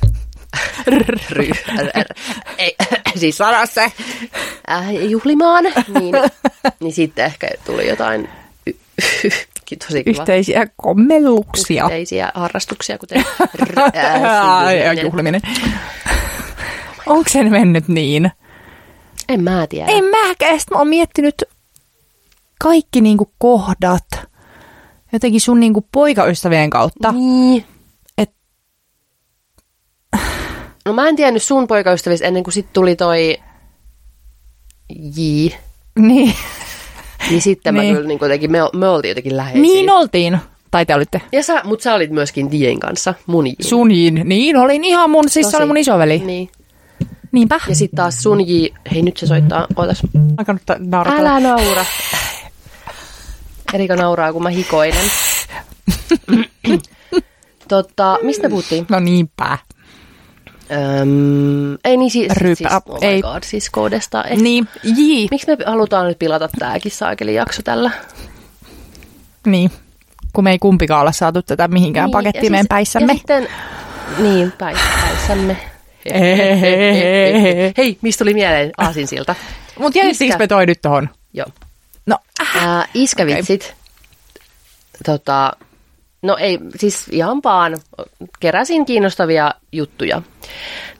ry, r, r, ei, siis se. äh, juhlimaan, niin, niin sitten ehkä tuli jotain tosi kiva. Yhteisiä kommelluksia. Yhteisiä harrastuksia, kuten äh, juhliminen. Onko se mennyt niin? En mä tiedä. En mäkään. Sitten mä oon miettinyt kaikki niinku kohdat jotenkin sun niinku poikaystävien kautta. Niin. Et, No mä en tiennyt sun poikaystävistä ennen kuin sit tuli toi J. niin, Niin sitten mä Niin. kyllä niin jotenkin, me, me oltiin jotenkin läheisiä. niin oltiin. Tai te olitte. Ja sä, mut sä olit myöskin Dien kanssa, mun J. Sunjin. Niin, olin ihan mun, siis se Tosi. oli mun isoveli. Niin. Niinpä. Ja sitten taas sun J, hei nyt se soittaa, ootas. Alkanut nauratella. Älä naura. Erika nauraa, kun mä hikoilen. Totta, mistä me puhuttiin? No niinpä. Öm, ei niin siis, Rypä, siis oh ei. god, siis koodesta. Eh, Niin, jii. Miksi me halutaan nyt pilata tääkin saakeli jakso tällä? Niin. Kun me ei kumpikaan olla saatu tätä mihinkään niin, pakettiin ja meidän päissämme. Ja sitten, niin, päis, päissämme. Hei, mistä tuli mieleen aasinsilta? Mutta jätettiinkö Iskä. me toi nyt tohon? Joo. No, äh. Ää, iskävitsit. Tota, no ei, siis ihan vaan keräsin kiinnostavia juttuja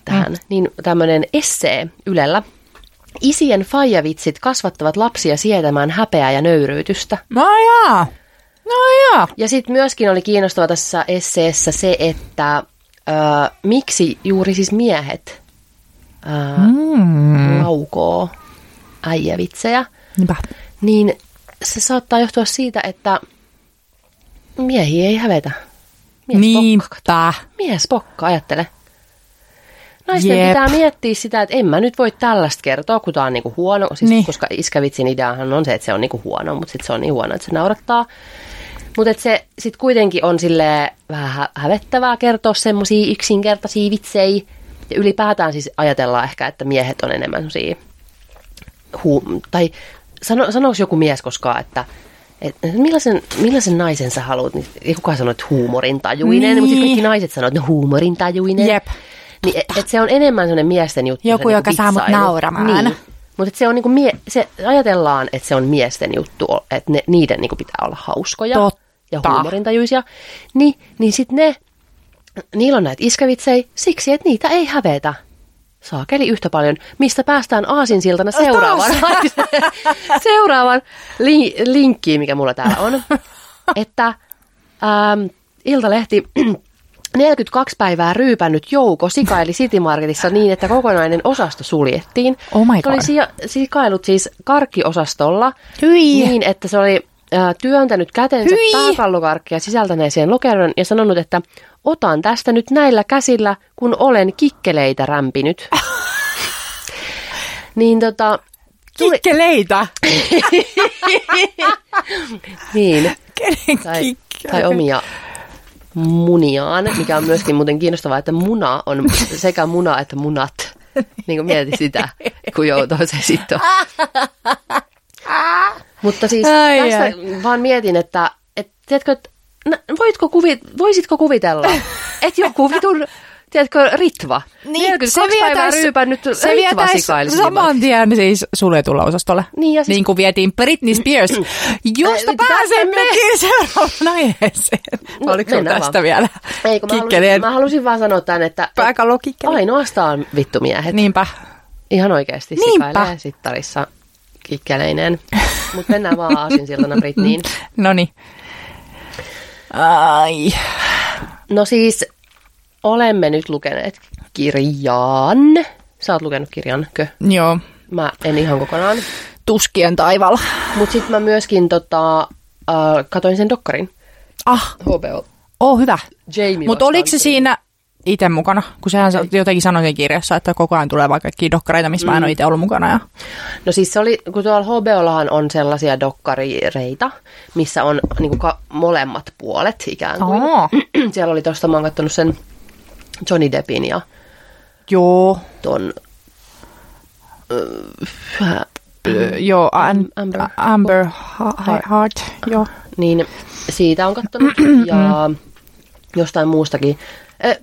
tähän. Mm. Niin tämmöinen essee Ylellä. Isien faijavitsit kasvattavat lapsia sietämään häpeää ja nöyryytystä. No jaa. No jaa. Ja sitten myöskin oli kiinnostava tässä esseessä se, että ö, miksi juuri siis miehet ö, Mm. laukoo äijävitsejä. Niinpä. Niin se saattaa johtua siitä, että miehiä ei hävetä. Mies pokka. Niinpä. Mies pokka, ajattele. Naisten Jep. pitää miettiä sitä, että en mä nyt voi tällaista kertoa, kun tää on niinku huono. Siis Niin. Koska iskävitsin ideahan on se, että se on niinku huono, mutta sitten se on niin huono, että se naurattaa. Mutta se sitten kuitenkin on sille vähän hä- hävettävää kertoa semmoisia yksinkertaisia vitsejä. Ja ylipäätään siis ajatellaan ehkä, että miehet on enemmän semmoisia hu- tai sano, sanoiko joku mies koskaan, että et, millaisen, millaisen naisen sä haluat? Niin ei kukaan sano, että huumorintajuinen, Niin. niin. mutta sitten kaikki naiset sanoo, että huumorintajuinen. Jep. Niin, et, et se on enemmän sellainen miesten juttu. Joku, se joka niinku saa mut nauramaan. Niin. Mutta se on niinku mie- se, ajatellaan, että se on miesten juttu, että ne, niiden niinku pitää olla hauskoja Totta. ja huumorintajuisia. Niin, niin sitten ne, niillä on näitä iskävitsejä siksi, että niitä ei hävetä. Saakeli yhtä paljon, mistä päästään aasinsiltana seuraavaan, seuraavan li- linkkiin, mikä mulla täällä on. Että ähm, Iltalehti 42 päivää ryypännyt jouko sikaili City Marketissa niin, että kokonainen osasto suljettiin. Oh my se oli God. sija- sikailut siis karkkiosastolla Hyi. niin, että se oli äh, työntänyt kätensä Hyi. pääkallokarkkia sisältäneeseen lokeron ja sanonut, että otan tästä nyt näillä käsillä, kun olen kikkeleitä rämpinyt. niin tota, tuli, Kikkeleitä. niin, Kenen tai, tai omia muniaan, mikä on myöskin muuten kiinnostavaa, että muna on sekä muna että munat. Niin kuin mietit sitä, kun joutuu se sitten. Mutta siis Ai, tästä ai. vaan mietin, että, että tiedätkö, että, nä- voitko kuvi, voisitko kuvitella, että joku vitun, tiedätkö, Ritva, Niin, 42 päivää ryypännyt se Ritva saman tien siis suljetulla osastolle. Niin, ja siis- niin kuin vietiin Britney Spears. Josta Äh, pääsemmekin seuraavaan aiheeseen. No, Oliko mennään tästä vaan. vielä? Ei, kun mä halusin, mä halusin vaan sanoa tämän, että Pääkallokikkeleet. ainoastaan vittumiehet. Niinpä. Ihan oikeasti Niinpä. sikailee sittarissa kikkeleineen. Mutta mennään vaan aasinsiltana Britniin. No niin. Ai. No siis, olemme nyt lukeneet kirjan. Sä oot lukenut kirjan, kö? Joo. Mä en ihan kokonaan. Tuskien taivalla. Mutta sitten mä myöskin tota, äh, katoin sen dokkarin. Ah, HBO. oh hyvä. Jamie Mutta oliko se siinä itse mukana? Kun sehän sa- jotenkin sanoi kirjassa, että koko ajan tulee vaikka kaikkia dokkareita, missä mm. mä en ole itse ollut mukana. Ja... No siis se oli, kun tuolla HBOllahan on sellaisia dokkarireita, missä on niinku ka- molemmat puolet ikään kuin. Aa. Siellä oli tuosta, mä oon kattonut sen Johnny Deppin ja Joo. ton... Ö, joo, An- Amber. Amber Heart, joo. Niin siitä on kattonut ja jostain muustakin.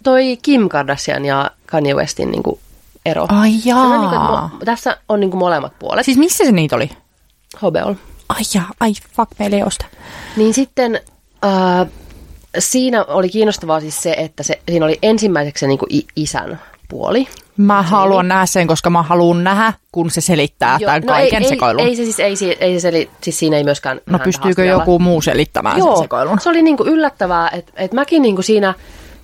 Toi Kim Kardashian ja Kanye Westin niin kuin ero. Ai Se on niin kuin, jaa. mo- tässä on niin kuin molemmat puolet. Siis missä se niitä oli? Hobeol. Ai jaa, ai fuck, meillä ei osta. Niin sitten äh, siinä oli kiinnostavaa siis se, että se, siinä oli ensimmäiseksi se niin kuin isän puoli. Mä haluan nähdä sen, koska mä haluan nähdä, kun se selittää Joo, tämän no kaiken ei, sekoilun. Ei, ei, se siis, ei, se- ei se seli, siis siinä ei myöskään no pystyykö joku muu selittämään Joo, sen sekoilun? se oli niinku yllättävää, että et mäkin niinku siinä,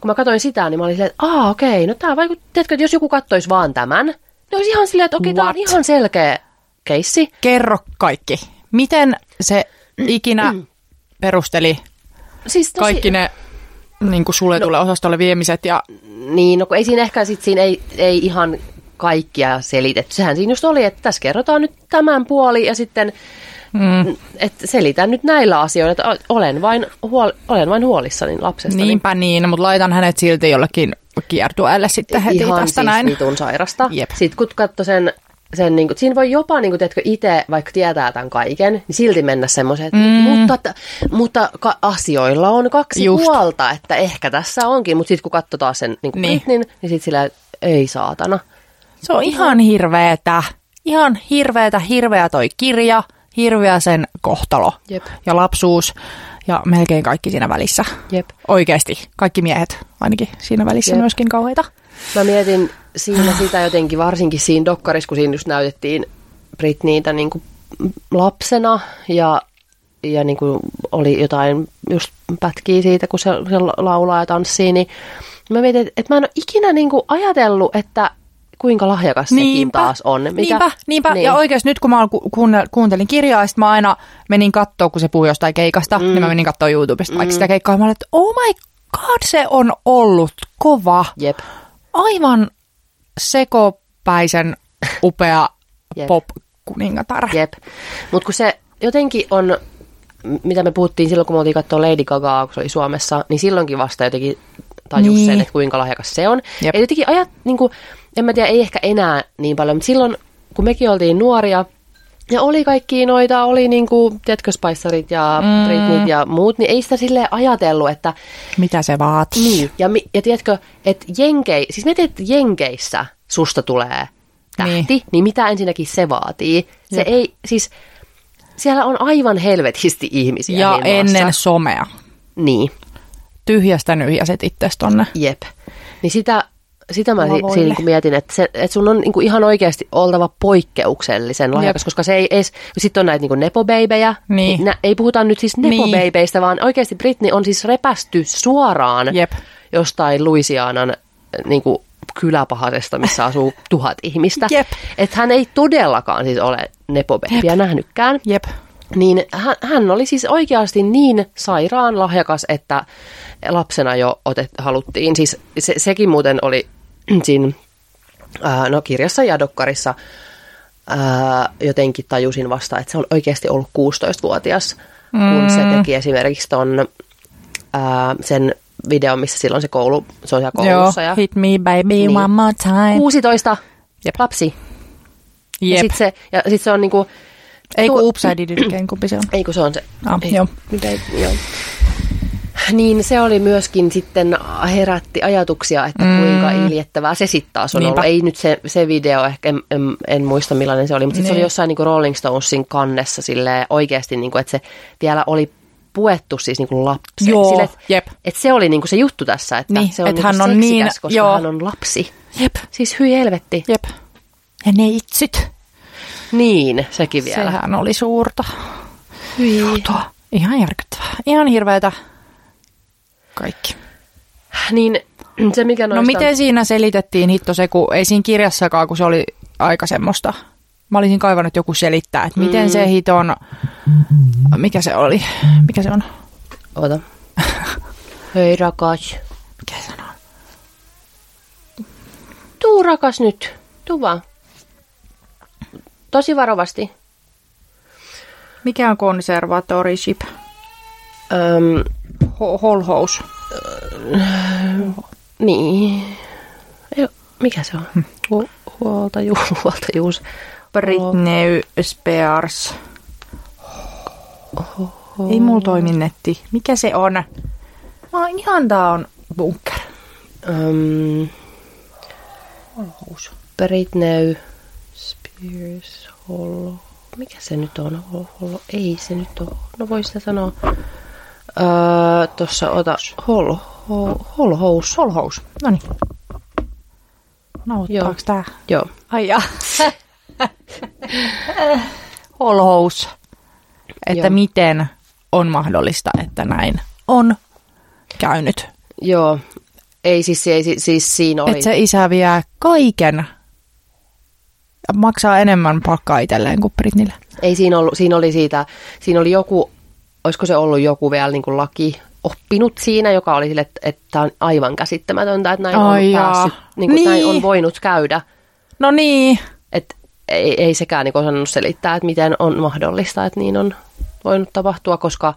kun mä katsoin sitä, niin mä olin silleen, että aa okei, no tää vaikuttaa, tiedätkö, että jos joku kattoisi vaan tämän, niin olisi ihan silleen, että okei, tää on ihan selkeä keissi. Kerro kaikki. Miten se ikinä perusteli Siis tosi, kaikki ne niin kuin suljetulle osastolle viemiset ja Niin, no kun ei siinä ehkä sit siinä ei, ei ihan kaikkia selitetty. Sehän siinä just oli, että tässä kerrotaan nyt tämän puoli ja sitten mm. että selitän nyt näillä asioilla, että olen vain, huol, olen vain huolissani lapsesta. niinpä niin, mutta laitan hänet silti jollekin kiertueelle sitten heti ihan tästä siis näin. sairasta. Jep. Sitten kun katsoi sen, sen niin kuin, siinä voi jopa, niin kuin, tiedätkö, itse, vaikka tietää tämän kaiken, niin silti mennä semmoiseen, mm. mutta, että- mutta ka- asioilla on kaksi Just. puolta, että ehkä tässä onkin. Mutta sitten kun katsoo taas sen niin kuin Niin. Britneyn, niin sitten sillä ei saatana. Se on ihan hirveetä. Ihan hirveetä, hirveä toi kirja, hirveä sen kohtalo Jep. ja lapsuus ja melkein kaikki siinä välissä. Jep. Oikeasti, kaikki miehet ainakin siinä välissä Jep. myöskin kauheita. Mä mietin siinä sitä jotenkin, varsinkin siinä dokkarissa, kun siinä just näytettiin Britneytä niin kuin lapsena ja, ja niin kuin oli jotain just pätkiä siitä, kun se, se laulaa ja tanssii, niin mä mietin, että, mä en ole ikinä niin kuin ajatellut, että kuinka lahjakas sekin taas on. Mikä, niinpä, niinpä. Niin. Ja oikeasti nyt kun mä ku- kuuntelin kirjaa, sit mä aina menin kattoo, kun se puhui jostain keikasta, mm. niin mä menin kattoo YouTubesta mm. vaikka sitä keikkaa. Mä olin, että oh my god, se on ollut kova. Jep. Aivan sekopäisen upea pop-kuningatar. Jep. Mutta kun se jotenkin on, mitä me puhuttiin silloin, kun me oltiin katsoa Lady Gagaa, kun se oli Suomessa, niin silloinkin vasta jotenkin tajus Niin. sen, että kuinka lahjakas se on. Jep. Ja jotenkin ajat, niin kuin, en mä tiedä, ei ehkä enää niin paljon, mutta silloin, kun mekin oltiin nuoria, ja oli kaikki noita, oli niinku, tiedätkö, Spicerit ja mm. Ja muut, niin ei sitä silleen ajatellut, että Mitä se vaatii? niin. Ja, ja tiedätkö, että Jenkei, siis mietit, että Jenkeissä susta tulee tähti, Niin. niin, niin mitä ensinnäkin se vaatii? Se Jep. ei, siis siellä on aivan helvetisti ihmisiä Ja niin ennen somea. Niin, Tyhjästä nyhjäset itses tonne. jep. Niin sitä, sitä mä si- siinä niin mietin, että, se, että sun on niin kuin ihan oikeasti oltava poikkeuksellisen lahjakas, Jep. koska se ei edes, sitten on näitä niin nepobeibejä, Niin. nä, ei puhuta nyt siis Niin. nepobeibeistä, vaan oikeasti Britney on siis repästy suoraan Jep. jostain Louisianan niin kuin kyläpahasesta, missä asuu tuhat ihmistä. Jep. Että hän ei todellakaan siis ole nepobeibiä nähnytkään. Jep. Niin hän, hän oli siis oikeasti niin sairaan lahjakas, että lapsena jo otet, haluttiin. Siis se, sekin muuten oli siinä ää, no, kirjassa ja dokkarissa ää, jotenkin tajusin vasta, että se on oikeasti ollut 16-vuotias, mm. kun se teki esimerkiksi ton, ää, sen videon, missä silloin se koulu, se on siellä Joo, koulussa. Ja hit me baby Niin. one more time. 16 Jep. lapsi. Ja Jep. sitten se, ja sit se on niinku, Ei kun I Did It Again, kumpi se on? ei kun se on se. Ah, ei, joo. Nyt ei, joo. Niin se oli myöskin sitten herätti ajatuksia, että mm. kuinka iljettävää se sitten taas on Niinpä. ollut. Ei nyt se, se video, ehkä en, en, en muista millainen se oli, mutta sitten se oli Niin. jossain niin Rolling Stonesin kannessa silleen, oikeasti, niin kuin, että se vielä oli puettu siis niin kuin lapsi. Joo, Sille, että, jep. että se oli niin kuin se juttu tässä, että Niin, se on, että niin hän kuin on niin- seksikäs, koska joo. hän on lapsi. Jep. Siis hyi helvetti. Jep. Ja neitsyt. Niin, sekin vielä. Sehän oli suurta. Hyi. Ihan järkyttävää. Ihan hirveetä. Kaikki. Niin se mikä noista... No miten siinä selitettiin hitto se, kun ei siinä kirjassakaan, kun se oli aika semmoista. Mä olisin kaivannut joku selittää, että miten Mm. se hiton, mikä se oli, mikä se on, Ota. Hei rakas. mikä se on? Tuu rakas nyt. Tuu vaan. Tosi varovasti. Mikä on conservatorship? Öm, Ho- Holhouse. niin. Mikä se on? Hu- huoltajuus. huoltajuus. Britney Spears. Ei mulla toimi netti. Mikä se on? Mä oon ihan tää on bunker. Um, Holhous. Britney Spears Hollow. Mikä se nyt on? Hollow. Ei se nyt ole. No voi sitä sanoa. Öö, Tuossa ota hol, hol, holhous. Holhous. No niin. Nauhoittaaks tää? Joo. Ai ja. Holhous. Että Joo. miten on mahdollista, että näin on käynyt. Joo. Ei siis, ei, siis, siis siinä oli. Että se isä vie kaiken maksaa enemmän palkkaa itselleen kuin Britnille. Ei siinä ollut, siinä oli siitä, siinä oli joku, olisiko se ollut joku vielä niin kuin laki oppinut siinä, joka oli sille, että, että tämä on aivan käsittämätöntä, että näin Ai on jaa. päässyt, niin kuin, Niin. näin on voinut käydä. No niin. Että ei, ei sekään niin osannut selittää, että miten on mahdollista, että niin on voinut tapahtua, koska,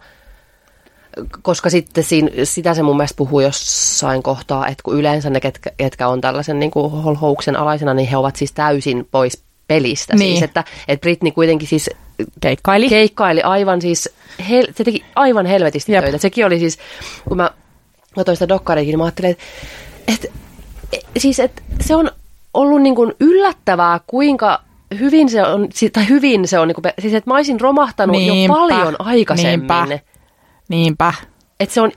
koska sitten siinä, sitä se mun mielestä puhuu jossain kohtaa, että kun yleensä ne, ketkä, ketkä on tällaisen niin kuin holhouksen alaisena, niin he ovat siis täysin pois pelistä. Niin. Siis, että, että Britney kuitenkin siis Keikkaili. keikkaili aivan siis, hel, se teki aivan helvetisti Jep. töitä. Sekin oli siis, kun mä katsoin sitä dokkariikin, niin mä ajattelin, että, että et, siis, että se on ollut niin kuin yllättävää, kuinka hyvin se on, tai hyvin se on, niin kuin, siis että mä olisin romahtanut Niinpä, jo paljon aikaisemmin. niinpä. Niinpä. Että se on,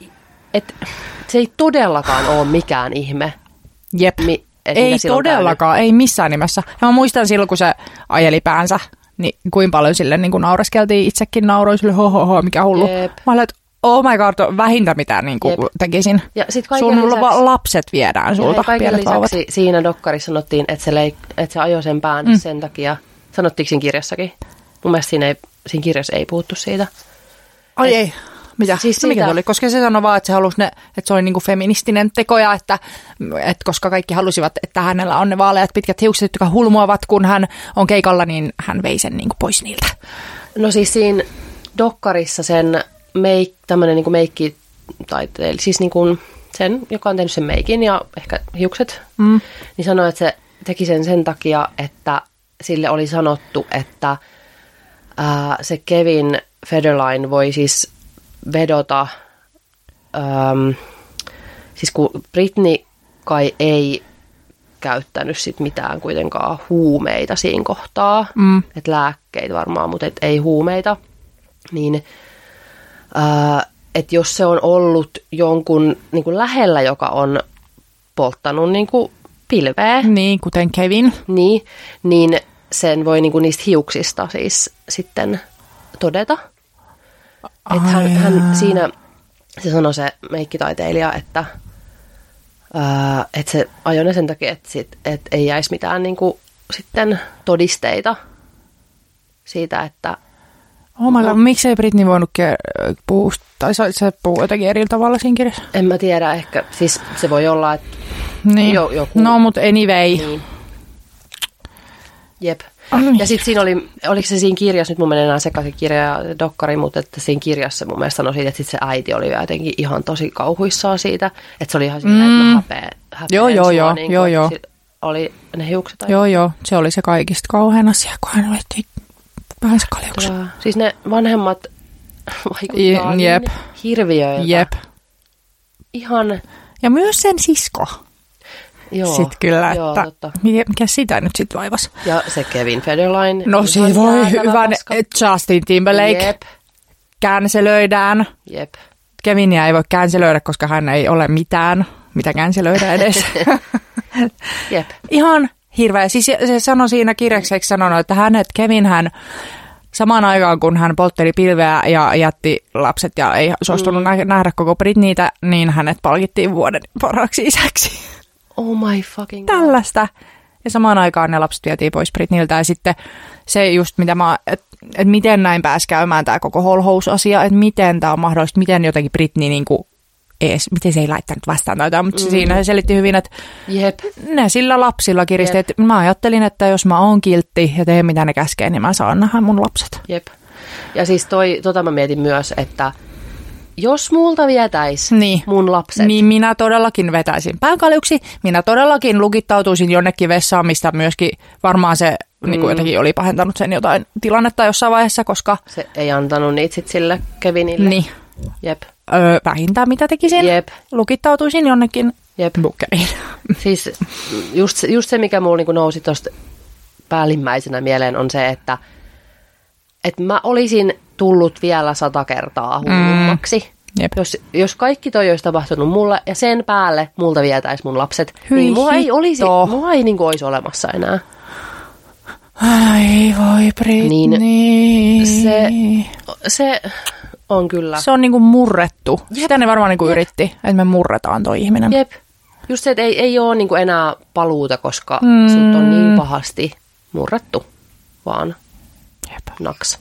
että se ei todellakaan ole mikään ihme. Jep. Mi- ei todellakaan, ei missään nimessä. Ja mä muistan silloin, kun se ajeli päänsä, niin kuinka paljon sille niin naureskeltiin. Itsekin nauroin sille, ho, ho, ho mikä hullu. Jep. Mä olin, että oh my god, vähintä mitä niin kuin Jep. tekisin. Ja sit Sun lisäksi- lapset viedään Ja sulta, hei, kaiken pienet vauvat. lisäksi siinä dokkarissa sanottiin, että se, leik- että se ajoi sen pään mm. sen takia. Sanottiinko siinä kirjassakin? Mun mielestä siinä, ei, siinä kirjassa ei puhuttu siitä. Ai ei. Mitä? Siis Siis Mikä siitä- oli? Koska se sanoi vaan, että se halusi ne, että se oli niinku feministinen teko ja että, että koska kaikki halusivat, että hänellä on ne vaaleat pitkät hiukset, jotka hulmuavat, kun hän on keikalla, niin hän vei sen niinku pois niiltä. No siis siinä dokkarissa sen meik, tämmöinen niin meikki, tai eli siis niin kuin sen, joka on tehnyt sen meikin ja ehkä hiukset, Mm. niin sanoi, että se teki sen sen takia, että sille oli sanottu, että ää, se Kevin Federline voi siis vedota, äm, siis kun Britney kai ei käyttänyt sit mitään kuitenkaan huumeita siinä kohtaa, Mm. että lääkkeitä varmaan, mutta et ei huumeita, niin ää, että jos se on ollut jonkun niin kuin lähellä, joka on polttanut niin kuin pilveä, Niin, kuten Kevin. niin, niin sen voi niin kuin niistä hiuksista siis sitten todeta. Että hän, hän siinä, se sanoi se meikkitaiteilija, että, ää, että se ajoi ne sen takia, että, sit, että ei jäisi mitään niin kuin, sitten todisteita siitä, että Oh my god, miksei Britney voinut ke- puhua, tai se, se puhuu jotenkin eri tavalla siinä kirjassa? en mä tiedä, ehkä, siis se voi olla, että Niin. Jo- joku- No, mutta anyway. niin. Jep. Ah, niin. Ja sitten siinä oli, oliko se siinä kirjassa, nyt mun menee enää sekaisin kirja ja dokkari, mutta että siinä kirjassa mun mielestä sanoi siitä, että sit se äiti oli jotenkin ihan tosi kauhuissaan siitä, että se oli ihan silleen, että Mm. mä häpeän, häpeän Joo, joo, sua, joo, niin joo, joo. Oli ne hiukset aika Joo, joo, se oli se kaikista kauhean asia, kun hän otti vähänsä kaljauksen. Tää- Siis ne vanhemmat vaikuttaa Je- jep. niin hirviöiltä. Jep. Ihan, Ja myös sen sisko. Joo. Sitten kyllä, joo, että totta. mikä, sitä nyt sitten vaivasi? Ja se Kevin Federline. No siinä voi hyvän. Justin Timberlake Jep, känselöidään. jep. Kevinia ei voi känselöidä, koska hän ei ole mitään, mitä känselöidä edes. Jep. Ihan hirveä. Siis se, sanoi siinä kirjakseksi sanonut, että hänet, Kevin hän samaan aikaan kun hän poltteli pilveä ja jätti lapset ja ei suostunut mm. nähdä koko Britneytä, niin hänet palkittiin vuoden parhaaksi isäksi. Oh my fucking god. Tällaista. Ja samaan aikaan ne lapset vietiin pois Britneyltä ja sitten se just mitä mä, että et miten näin pääsi käymään tämä koko holhous-asia, että miten tämä on mahdollista, miten jotenkin Britney niinku ees, miten se ei laittanut vastaan tai jotain, mutta mm. siinä se selitti hyvin, että Jep. ne sillä lapsilla kiristi, että mä ajattelin, että jos mä oon kiltti ja teen mitä ne käskee, niin mä saan nähdä mun lapset. Jep. Ja siis toi, tota mä mietin myös, että jos multa vietäis Niin. mun lapset, Niin minä todellakin vetäisin päänkaljuksi. Minä todellakin lukittautuisin jonnekin vessaan, mistä myöskin varmaan se mm. niin kuin jotenkin oli pahentanut sen jotain tilannetta jossain vaiheessa, koska... Se ei antanut niitä sit sille Kevinille. Niin. Jep. Öö, vähintään mitä tekisin. Jep. Lukittautuisin jonnekin Jep. bukkeriin. Siis just, se- just se, mikä mulla niinku nousi tuosta päällimmäisenä mieleen, on se, että, että mä olisin tullut vielä sata kertaa hullummaksi. Jep. Jos, jos kaikki toi olisi tapahtunut mulle ja sen päälle multa vietäisi mun lapset, Hyi niin mulla ei, olisi, mulla ei niinku olisi olemassa enää. Ai voi Britney. Niin, Se, se on kyllä. se on niinku murrettu. Sitä ne varmaan niinku yritti, että me murretaan toi ihminen. Jep. Just se, että ei, ei ole niinku enää paluuta, koska mm. sut on niin pahasti murrettu, vaan Jep. naks.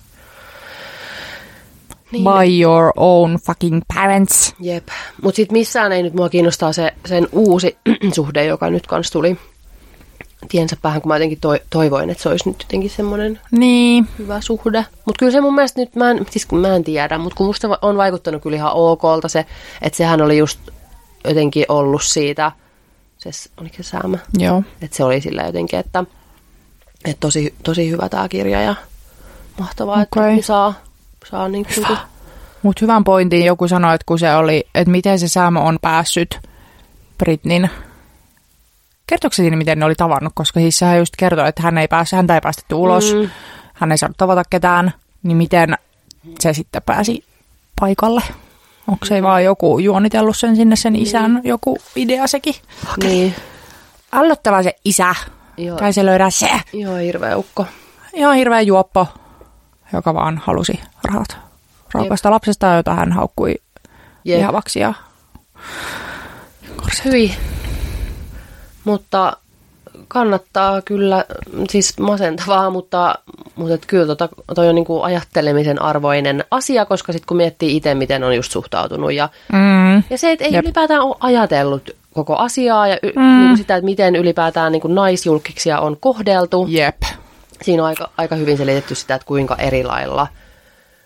By your own fucking parents. Jep. Mutta sitten missään ei nyt mua kiinnostaa se, sen uusi suhde, joka nyt kanssa tuli tiensä päähän, kun mä jotenkin toi, toivoin, että se olisi nyt jotenkin semmoinen Niin. hyvä suhde. Mutta kyllä se mun mielestä nyt, mä en, siis kun mä en tiedä, mutta kun musta on vaikuttanut kyllä ihan okolta se, että sehän oli just jotenkin ollut siitä, se, oliko se Sam? Joo. Että se oli sillä jotenkin, että, että tosi, tosi hyvä tämä kirja ja mahtavaa, että Okei. ne saa, saa niin kuin, Mutta hyvän pointin joku sanoi, että kun se oli, että miten se Sam on päässyt Britnin Kertoiko se siinä, miten ne oli tavannut? Koska siis sehän just kertoi, että hän ei päässyt, häntä ei päästetty ulos, mm. hän ei saanut tavata ketään, niin miten se sitten pääsi paikalle? Onko se vaan joku juonitellut sen sinne sen isän, joku idea sekin? niin. Ällöttävä se isä. Joo. Tai se löydä se. Joo, hirveä ukko. Ihan hirveä juoppo, joka vaan halusi rahat raukasta lapsesta, jota hän haukkui Jep. lihavaksi. Ja... Hyi. Mutta kannattaa kyllä, siis masentavaa, mutta, mutta et kyllä tota, toi on niinku ajattelemisen arvoinen asia, koska sitten kun miettii itse, miten on just suhtautunut ja, Mm. ja se, että ei Jep. ylipäätään ole ajatellut koko asiaa ja y, mm. niinku sitä, että miten ylipäätään niinku naisjulkiksia on kohdeltu. Jep. Siinä on aika, aika hyvin selitetty sitä, että kuinka eri lailla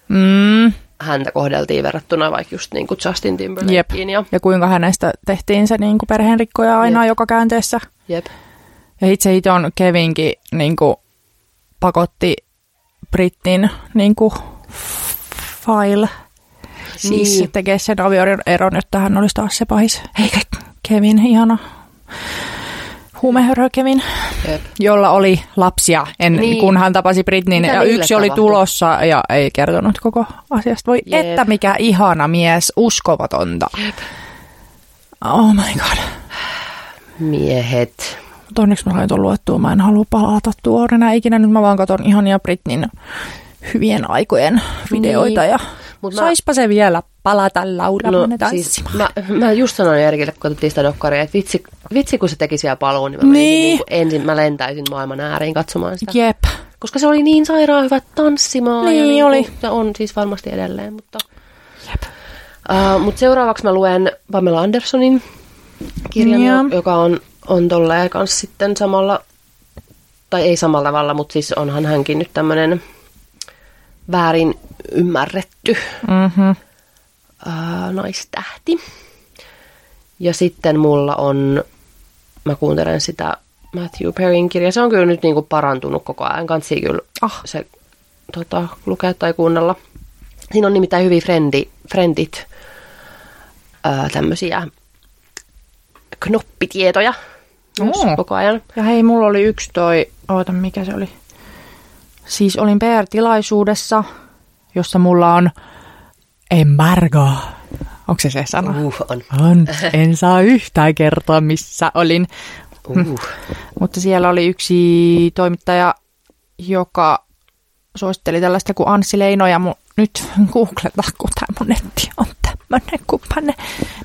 Mm. häntä kohdeltiin verrattuna vaikka just niinku Justin Jep. Timberlakeen. Ja, Ja kuinka hänestä tehtiin se niin kuin perheenrikkoja aina Jep. joka käänteessä. jep. Ja itse iton Kevinkin niin kuin, pakotti Britnin niin kuin, file. Siis Niin. tekee sen avioeron, jotta hän olisi taas se pahis. Eikä Kevin, ihana huumehörhö Kevin, Jep. jolla oli lapsia, en, Niin. niin. kun hän tapasi Britnin. Mitä Ja yksi oli tapahtui? tulossa ja ei kertonut koko asiasta. Voi Jep. että mikä ihana mies, uskomatonta. Oh my god. Miehet. Mutta onneksi mä sain tuon luettua. Mä en halua palata tuohon enää ikinä. Nyt mä vaan katon ihania Britnin hyvien aikojen videoita. Niin. Ja Mut mä- saispa se vielä palata Laura No siis mä, mä just sanoin Erkille, kun katsottiin sitä dokkaria, että vitsi, vitsi kun se teki siellä paluun, niin mä, Niin. niin. Niin ensin mä lentäisin maailman ääriin katsomaan sitä. Jep. Koska se oli niin sairaan hyvä tanssimaan. ja Niin niin oli. Ja on siis varmasti edelleen, mutta... Jep. Uh, mutta seuraavaksi mä luen Pamela Andersonin kirjan, jo- joka on, on tolleen kanssa sitten samalla, tai ei samalla tavalla, mutta siis onhan hänkin nyt tämmöinen väärin ymmärretty Mm-hmm. Ää, naistähti. Ja sitten mulla on, mä kuuntelen sitä Matthew Perryn kirjaa. Se on kyllä nyt niinku parantunut koko ajan. Kansi kyllä Ah. se tota, lukea tai kuunnella. Siinä on nimittäin hyvin frendi, frendit, ää, tämmöisiä knoppitietoja myös koko ajan. Ja hei, mulla oli yksi toi, oota mikä se oli. Siis olin PR-tilaisuudessa, jossa mulla on embargo. Onko se se sana? Uh, on. On. En saa yhtään kertoa, missä olin. Uh. Mutta siellä oli yksi toimittaja, joka suositteli tällaista kuin Anssi Leino, ja mun, nyt googleta, kun tämä mun netti on tämmöinen kuppanne.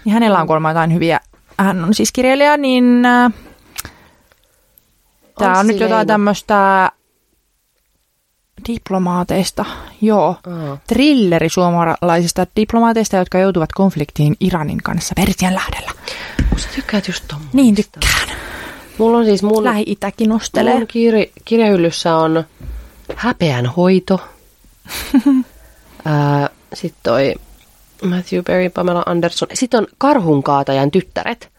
Niin hänellä on kuulemma jotain hyviä, hän on siis kirjailija, niin äh, tämä on nyt jotain tämmöistä diplomaateista, joo. Aa. Trilleri suomalaisista diplomaateista, jotka joutuvat konfliktiin Iranin kanssa Persianlähdellä. Sä tykkäät just tommoista. Niin tykkään. Mulla on siis mun... Lähi-itäkin nostelee. Mun kirj- kirjahyllyssä on häpeän hoito. Sitten toi Matthew Perry, Pamela Anderson. Sitten on Karhunkaatajan tyttäret.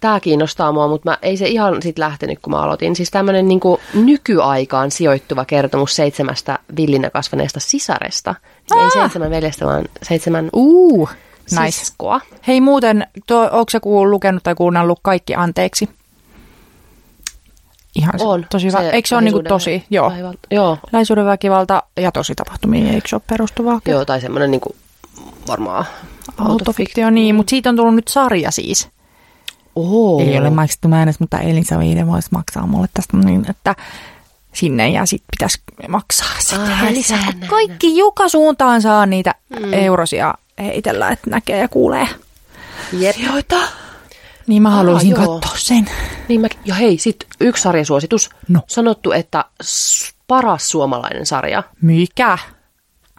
Tämä kiinnostaa mua, mutta mä, ei se ihan sit lähtenyt, kun mä aloitin. Siis tämmöinen niinku nykyaikaan sijoittuva kertomus seitsemästä villinä kasvaneesta sisaresta. Siis ei Aa! seitsemän veljestä, vaan seitsemän Uh, nice. siskoa. Hei muuten, tuo, onko se kuullut, lukenut tai kuunnellut kaikki anteeksi? Ihan se, On. tosi hyvä. Eikö se ole lähisuhde- tosi? Joo. väkivalta- Joo, Lähisuuden väkivalta ja tosi tapahtumiin, eikö se ole perustuvaa? joo, tai semmoinen niinku varmaan Autofiktio, niin, mutta siitä on tullut nyt sarja siis. Oho. Ei ole maksettu määräys, mutta Elisa Viide voisi maksaa mulle tästä niin, että sinne ja sitten pitäisi maksaa sitten kun näin. Kaikki joka suuntaan saa niitä mm. eurosia heitellä, että näkee ja kuulee. Jep. Joita. Niin mä haluaisin joo. katsoa sen. Niin mä, ja hei, sit yksi sarjasuositus. No. Sanottu, että paras suomalainen sarja. Mikä?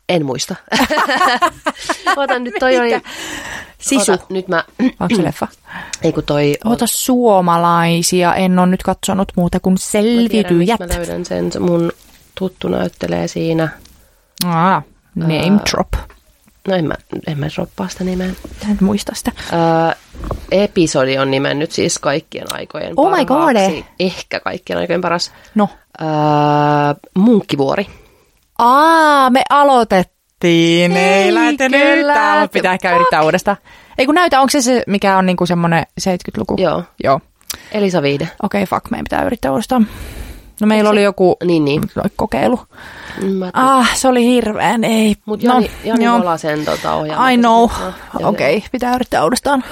En muista. Ota nyt toi oli... Sisu. Ota, nyt mä... Onko se leffa? Ei kun toi... Ota suomalaisia, en ole nyt katsonut muuta kuin Mä tiedän, selviytyjät. mistä mä löydän sen. Se Mun tuttu näyttelee siinä. Ah, name Ää, drop. No en mä, en mä droppaa sitä nimeä. En muista sitä. Öö, episodi on nimennyt siis kaikkien aikojen Oh my god. parhaaksi. Ehkä kaikkien aikojen paras. No. Öö, Munkkivuori. Aa, me aloitettiin. Ei, Ei, lähtenyt kyllä. yhtään, mutta pitää ehkä yrittää uudestaan. Ei kun näytä, onko se se, mikä on niinku semmoinen 70-luku? Joo. Joo. Elisa Viide. Okei, okay, fuck, meidän pitää yrittää uudestaan. No meillä oli joku Niin, niin. kokeilu. Ah, se oli hirveän, ei. Mutta Jani, no, Jani joo. Volasen tota. I know. No, joo, Okei, okay, pitää yrittää uudestaan.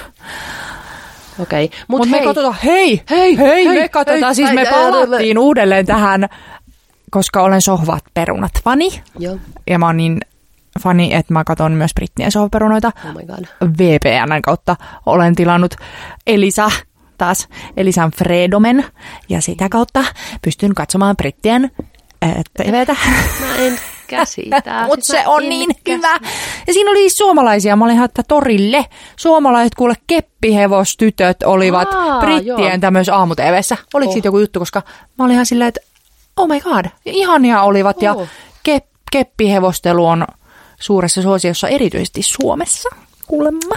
Okei. Mut, Mutta me hei, katsotaan, hei, Hei, hei, hei, me katsotaan, hei, siis hei, me hei, palattiin uudelleen tähän, koska olen sohvat perunat fani. Joo. Ja mä oon niin fani, että mä katson myös brittien sohvaperunoita. Oh my god. VPNn kautta olen tilannut Elisa, taas Elisan Fredomen, ja sitä kautta pystyn katsomaan brittien äh, TVtä. Mä en käsitä. Mutta Siis se on niin käsitä. hyvä. Ja siinä oli suomalaisia. Mä olin että torille. Suomalaiset kuule keppihevostytöt olivat Aa, brittien tämmöisessä aamu-tvssä. Oliko Oh. siitä joku juttu, koska mä olin ihan silleen, että oh my god, ihania olivat. Ja Oh. kep, keppihevostelu on suuressa suosiossa erityisesti Suomessa, kuulemma.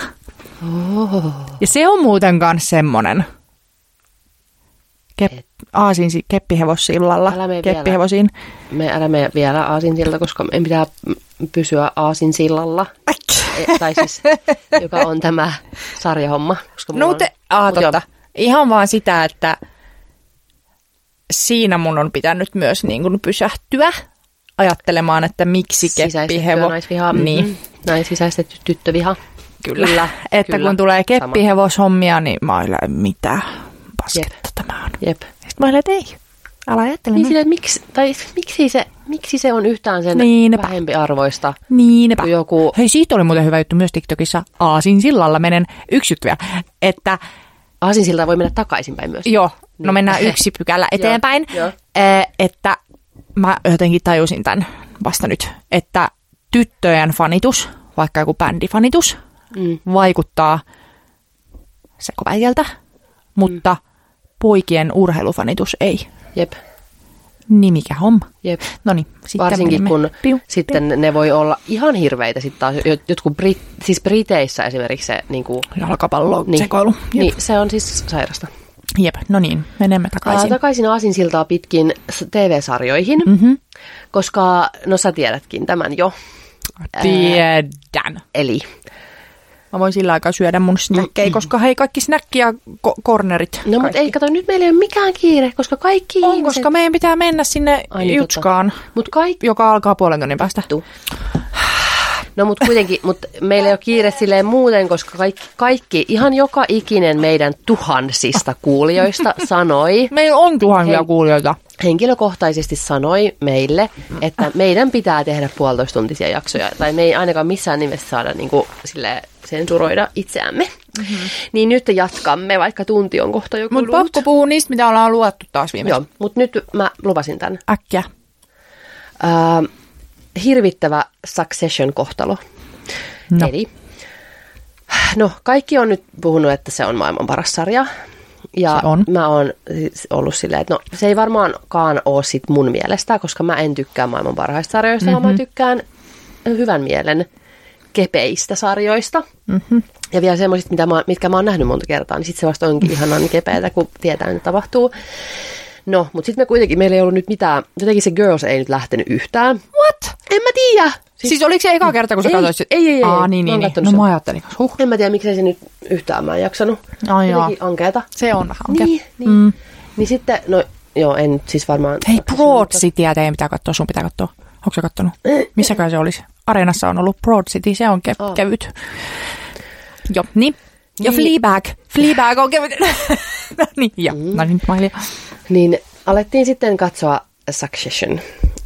Oh. Ja se on muuten kans semmonen. Kep, aasin mene Keppihevosiin. Me älä mene vielä aasinsilta, koska meidän pitää pysyä aasinsillalla. E, tai siis, joka on tämä sarjahomma. Koska No on- te, aa, Mut joo. totta. Ihan vaan sitä, että siinä mun on pitänyt myös niin kuin pysähtyä ajattelemaan, että miksi keppihevo... naisvihaa. Niin, Mm, Näin sisäistetty tyttöviha. kyllä. Kyllä, että kyllä. kun tulee keppihevoshommia, niin mä oon mitä pasketta tämä on. Jep. Sitten mä olin, että ei, älä ajattele. Niin sille, miksi, tai miksi, se, miksi se on yhtään sen Niinpä. vähempi arvoista Niinpä. joku... Hei, siitä oli muuten hyvä juttu myös TikTokissa. Aasin sillalla menen yksi juttu vielä, että Aasinsilta voi mennä takaisinpäin myös. Joo, no Niin. mennään yksi pykälä eteenpäin. Joo. Eh, Että mä jotenkin tajusin tämän vasta nyt, että tyttöjen fanitus, vaikka joku bändifanitus, Mm. vaikuttaa sekoväijeltä, mutta poikien urheilufanitus ei. Jep, Niin mikä homma. jep. No niin, sitten Varsinkin kun Piu, sitten ne voi olla ihan hirveitä sitten taas. Jot- Jotkut Brit, siis Briteissä esimerkiksi se niin kuin, piu. Jalkapallo, niin, sekoilu. Jep. niin, se on siis sairasta. Jep, no niin, menemme takaisin. takaisin Aasinsiltaa pitkin TV-sarjoihin, Mhm. koska no sä tiedätkin tämän jo. Tiedän. Eli Mä voin sillä aikaa syödä mun snäkkejä, koska hei, kaikki snäkki ja ko- kornerit. No mutta ei, kato, nyt meillä ei ole mikään kiire, koska kaikki On, ihmiset... koska meidän pitää mennä sinne Ai niin, Jutskaan, Mut kaikki... joka alkaa puolen tunnin päästä. Vittu. No mutta kuitenkin, mut meillä ei ole kiire silleen muuten, koska kaikki, kaikki, ihan joka ikinen meidän tuhansista kuulijoista sanoi, Meillä on tuhansia Hei. kuulijoita. henkilökohtaisesti sanoi meille, että meidän pitää tehdä puolitoista tuntisia jaksoja, tai me ei ainakaan missään nimessä saada niin kuin, silleen, sensuroida itseämme. Mm-hmm. Niin nyt jatkamme, vaikka tunti on kohta jo Mutta pakko puhua niistä, mitä ollaan luettu taas viimeksi. Joo, mutta nyt mä lupasin tämän. Äkkiä. Ää, hirvittävä Succession-kohtalo. No. Eli, no kaikki on nyt puhunut, että se on maailman paras sarja. Ja Se on. mä oon siis ollut silleen, että no se ei varmaankaan ole sit mun mielestä, koska mä en tykkää maailman parhaista sarjoista, mm-hmm. vaan mä tykkään hyvän mielen kepeistä sarjoista. Mm-hmm. Ja vielä semmoisista, mitä mä, mitkä mä oon nähnyt monta kertaa, niin sitten se vasta onkin ihanaa niin kepeätä, kun tietää, että tapahtuu. No, mutta sitten me kuitenkin, meillä ei ollut nyt mitään, jotenkin se Girls ei nyt lähtenyt yhtään. What? En mä tiedä. Siis, siis oliko se eka kerta, kun sä ei, katsoit? Ei, ei, ei. Aa, ei. niin, niin, niin. No mä ajattelin, huh. En mä tiedä, miksei se nyt yhtään mä en jaksanut. Ai jaa. Jotenkin ankeeta. Se on vähän anke. Niin, niin. Mm. Niin sitten, no joo, en nyt siis varmaan... Hei, Broad Cityä teidän pitää katsoa, sun pitää katsoa. Onko sä kattonut? Missäkään se olisi? Areenassa on ollut Broad City, se on ke- Aa. kevyt. Joo, niin. Ja Niin. Fleabag. Fleabag on kevyt. no niin, ja. Mm. No niin, Niin alettiin sitten katsoa Succession,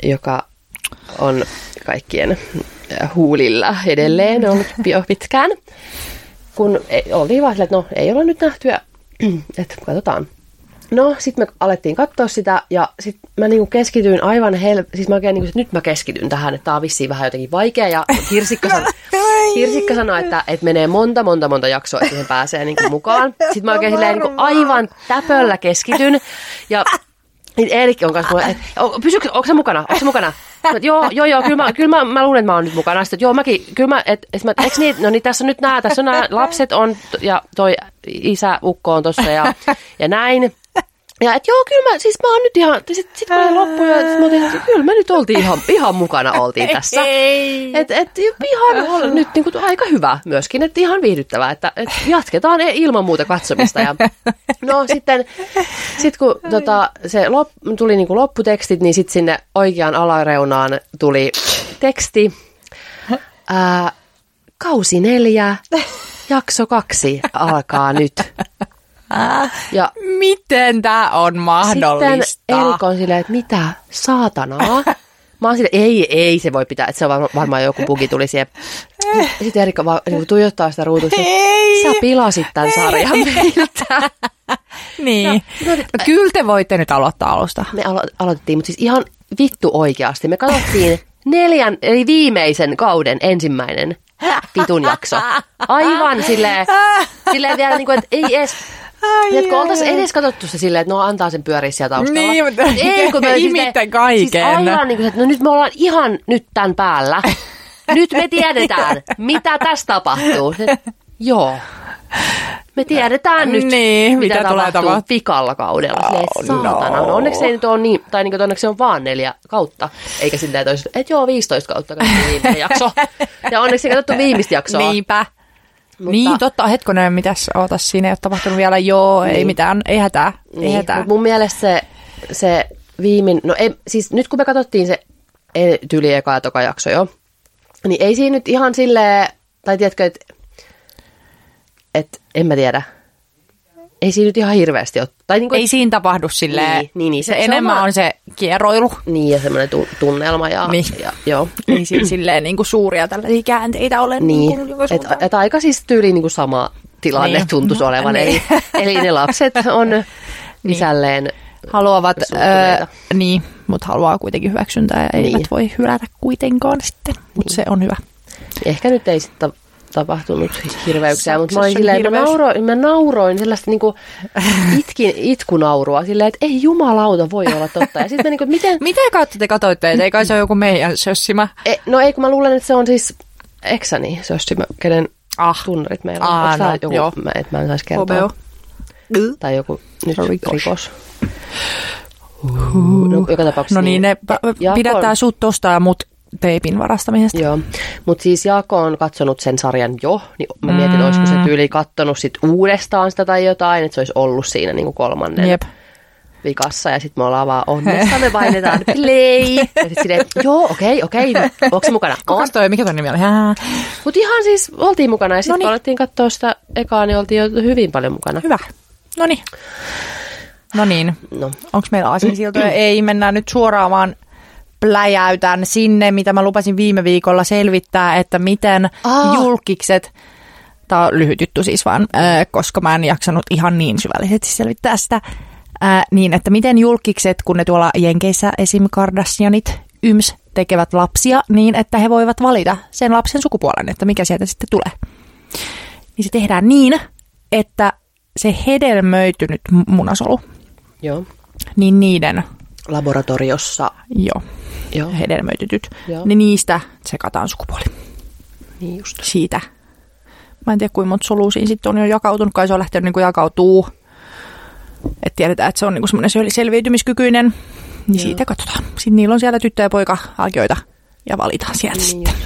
joka on kaikkien äh, huulilla edelleen ollut jo pitkään. Kun ei- oltiin vaan että no ei olla nyt nähty ja että katsotaan. No, sitten me alettiin katsoa sitä ja sitten mä niinku keskityin aivan hel... Siis mä oikein niinku, että nyt mä keskityn tähän, että tää on vissiin vähän jotenkin vaikea ja Hirsikka, san... Hirsikka sanoi, että, että menee monta, monta, monta jaksoa, että siihen pääsee niinku mukaan. Sitten mä oikein silleen niinku aivan täpöllä keskityn ja niin Eerikki on kanssa mulle, että pysykö, onko se mukana, onko se mukana? Mä, joo, joo, joo, kyllä mä, kyllä mä, mä luulen, että mä oon nyt mukana. Sitten, joo, mäkin, kyllä mä, et, et mä, eikö niin, no niin tässä on nyt nämä, tässä on nämä lapset on, ja toi isä, ukko on tossa ja, ja näin. Ja et joo, kyllä mä, siis mä oon nyt ihan, sitten sit kun oli loppu, ja sit mä että kyllä me nyt oltiin ihan, ihan mukana oltiin tässä. Ei. Et, et ihan ol, nyt niin kuin, aika hyvä myöskin, että ihan viihdyttävää, että et jatketaan e- ilman muuta katsomista. Ja, no sitten sit kun tota, se lop, tuli niin kuin lopputekstit, niin sitten sinne oikeaan alareunaan tuli teksti. Ää, kausi neljä, jakso kaksi alkaa nyt. Ja Miten tämä on mahdollista? sitten Erik on silleen, että mitä saatanaa? Mä oon silleen, ei, ei se voi pitää, että se on varma- varmaan joku bugi tuli siihen. Sitten Erik vaan niin tuijottaa sitä ruutusta. Ei. Sä pilasit tämän sarjan meiltä. Niin. No, No, kyllä te voitte nyt aloittaa alusta. Me alo- aloitettiin, mutta siis ihan vittu oikeasti. Me katsottiin neljän, eli viimeisen kauden ensimmäinen vitun jakso. Aivan silleen, silleen vielä niin kuin, että ei edes Ai, Tiedätkö, ai, oltaisiin ai. edes katsottu se silleen, että no antaa sen pyöriä siellä taustalla. Niin, mutta ei, kun me ihmitte siis, kaiken. Siis aivan niin kuin, että no nyt me ollaan ihan nyt tämän päällä. Nyt me tiedetään, mitä tässä tapahtuu. Se, joo. Me tiedetään nyt, Niin, mitä, mitä tulee tapahtuu tapahtumaan. pikalla kaudella. Silleen, Oh, saatana. no. No. onneksi ei nyt ole niin, tai niin kuin, onneksi se on vaan neljä kautta. Eikä silleen, että, olisi, että joo, 15 kautta katsottu viimeinen jakso. Ja onneksi ei katsottu viimeistä jaksoa. Niinpä. Mutta- Niin, totta. Hetkonen, mitäs ootas siinä ei ole tapahtunut vielä. Joo, ei Niin. mitään, ei hätää. Ei Niin, hätää. mut mun mielestä se, se viimein, no ei, siis nyt kun me katsottiin se tyli eka ja toka jakso jo, niin ei siinä nyt ihan silleen, tai tiedätkö, että et, en mä tiedä, ei siinä nyt ihan hirveästi ole. Tai niin kuin, Ei siinä tapahdu silleen. Niin, niin, niin. se, Se- on enemmän on, vaan- se kieroilu. Niin, ja semmoinen tu- tunnelma ja, Niin. ja joo. Ei siinä silleen niin kuin suuria tällaisia käänteitä ole. Niin, kuin joka että suuntaan. et aika siis tyyliin niin kuin sama tilanne Niin. tuntuisi No, olevan. niin. Eli, eli ne lapset on isälleen haluavat, öö, niin, mutta haluaa kuitenkin hyväksyntää ja Niin. eivät voi hylätä kuitenkaan sitten, mutta se on hyvä. Ehkä nyt ei sitten tapahtunut hirveyksiä, mutta mä olin silleen, että mä hirveys. nauroin, mä nauroin sellaista niinku itkin, itkunaurua silleen, että ei jumalauta voi olla totta. Ja sitten mä niinku, miten, Mitä kautta te katsoitte? Et Ei kai se ole joku meidän sössimä? e, no ei kun mä luulen, että se on siis Eksani, olisi kenen Ah, tunnarit meillä on. Ah, no, joku, joo. mä, että mä en saisi kertoa. HBO. Tai joku nyt Rikos. rikos. No, joka tapauksessa No niin, ne pa- Jaakko on- pidättää sut tosta ja mut teipin varastamisesta. Joo, mutta siis Jaakko on katsonut sen sarjan jo, niin mä mietin, olisiko se tyyli kattonut sit uudestaan sitä tai jotain, että se olisi ollut siinä niinku kolmannen Jep. vikassa ja sitten me ollaan vaan onnessa, me painetaan play. Ja sitten silleen, joo, okei, okei, onko se mukana? On. Kukas toi, mikä toi nimi oli? Mutta ihan siis oltiin mukana ja sitten Noniin. kun alettiin katsoa sitä ekaa, niin oltiin jo hyvin paljon mukana. Hyvä. No niin. No niin. No, Onko meillä aasinsiltoja? Ei, mennään nyt suoraan vaan pläjäytän sinne, mitä mä lupasin viime viikolla selvittää, että miten Aa. julkikset, tämä on lyhyt juttu siis vaan, koska mä en jaksanut ihan niin syvällisesti selvittää sitä, äh, niin että miten julkikset, kun ne tuolla Jenkeissä esim. Kardashianit, yms, tekevät lapsia, niin että he voivat valita sen lapsen sukupuolen, että mikä sieltä sitten tulee. Niin se tehdään niin, että se hedelmöitynyt munasolu, joo. niin niiden Laboratoriossa, Joo, joo. hedelmöitytyt, Joo. niin niistä tsekataan sukupuoli. Niin just. siitä. Mä en tiedä, kuinka monta solua siinä sitten on jo jakautunut, kai se on lähtenyt niin jakautuu. Että tiedetään, että se on niin semmoinen selviytymiskykyinen. Niin Joo. siitä katsotaan. Sitten niillä on siellä tyttö- ja poika-alkioita ja valitaan sieltä Niin sitten. just.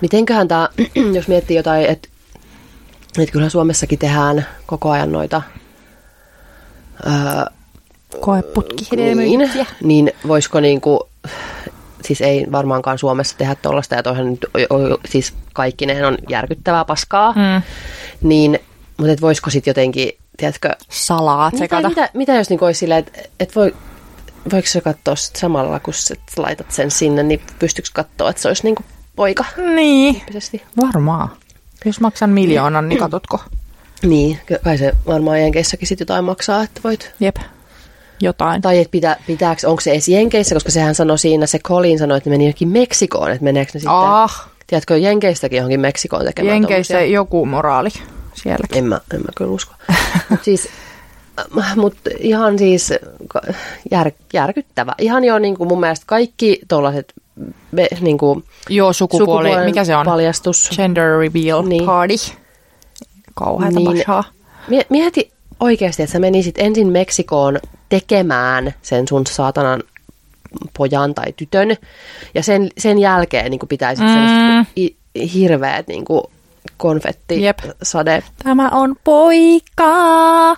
Mitenköhän tämä, jos miettii jotain, että et kyllä Suomessakin tehdään koko ajan noita öö, Koeputki. niin, niin voisiko niinku, siis ei varmaankaan Suomessa tehdä tuollaista, ja toihan nyt, o- o- siis kaikki nehän on järkyttävää paskaa, Mm. niin, mutta et voisiko sitten jotenkin, tiedätkö, Salaat mitä, sekata. mitä, mitä jos niinku olisi silleen, että et voi, voiko se katsoa sit samalla, kun sä laitat sen sinne, niin pystyykö katsoa, että se olisi niinku poika Niin, tyyppisesti? varmaan. Jos maksan miljoonan, niin katotko? Niin, kai se varmaan Jenkeissäkin sit jotain maksaa, että voit. Jep, jotain. Tai että pitä, pitääkö, onko se edes Jenkeissä, koska sehän sanoi siinä, se Colin sanoi, että meni johonkin Meksikoon, että meneekö ne sitten, Ah, tiedätkö, Jenkeistäkin johonkin Meksikoon tekemään Jenkeissä tommosia? joku moraali sielläkin. En mä, en mä kyllä usko. Mutta siis, äh, mut ihan siis jär, järkyttävä. Ihan jo niin kuin mun mielestä kaikki tuollaiset niin kuin Joo, sukupuoli. Mikä se on? paljastus. Gender reveal Niin. party. Kauheata Niin. Mieti oikeasti, että sä menisit ensin Meksikoon tekemään sen sun saatanan pojan tai tytön, ja sen, sen jälkeen niin pitäisi mm. Mm. sellaiset i- hirveät niin konfetti Jep. sade. Tämä on poika.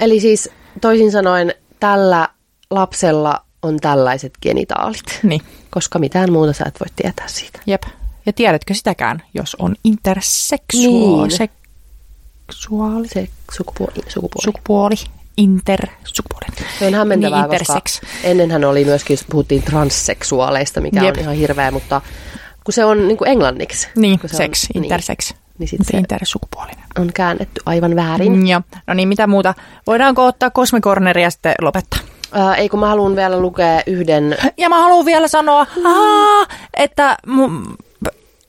Eli siis toisin sanoen tällä lapsella on tällaiset genitaalit, Niin, koska mitään muuta sä et voi tietää siitä. jep. Ja tiedätkö sitäkään, jos on interseksuaali? Niin. Seksuaali. Se sukupuoli. sukupuoli. Sukupuoli. Intersukupuoli. Se on hämmentävää, Niin, koska ennenhän oli myöskin, jos puhuttiin transseksuaaleista, mikä Jep. on ihan hirveä, mutta kun se on niin kuin englanniksi. Niin, se sex, on, intersex. Niin, niin sit se intersukupuolinen. on käännetty aivan väärin. Mm, joo. No niin, mitä muuta? Voidaanko ottaa kosmikorneria ja sitten lopettaa? Ää, ei kun mä haluan vielä lukea yhden, Ja mä haluan vielä sanoa, aa, että mu,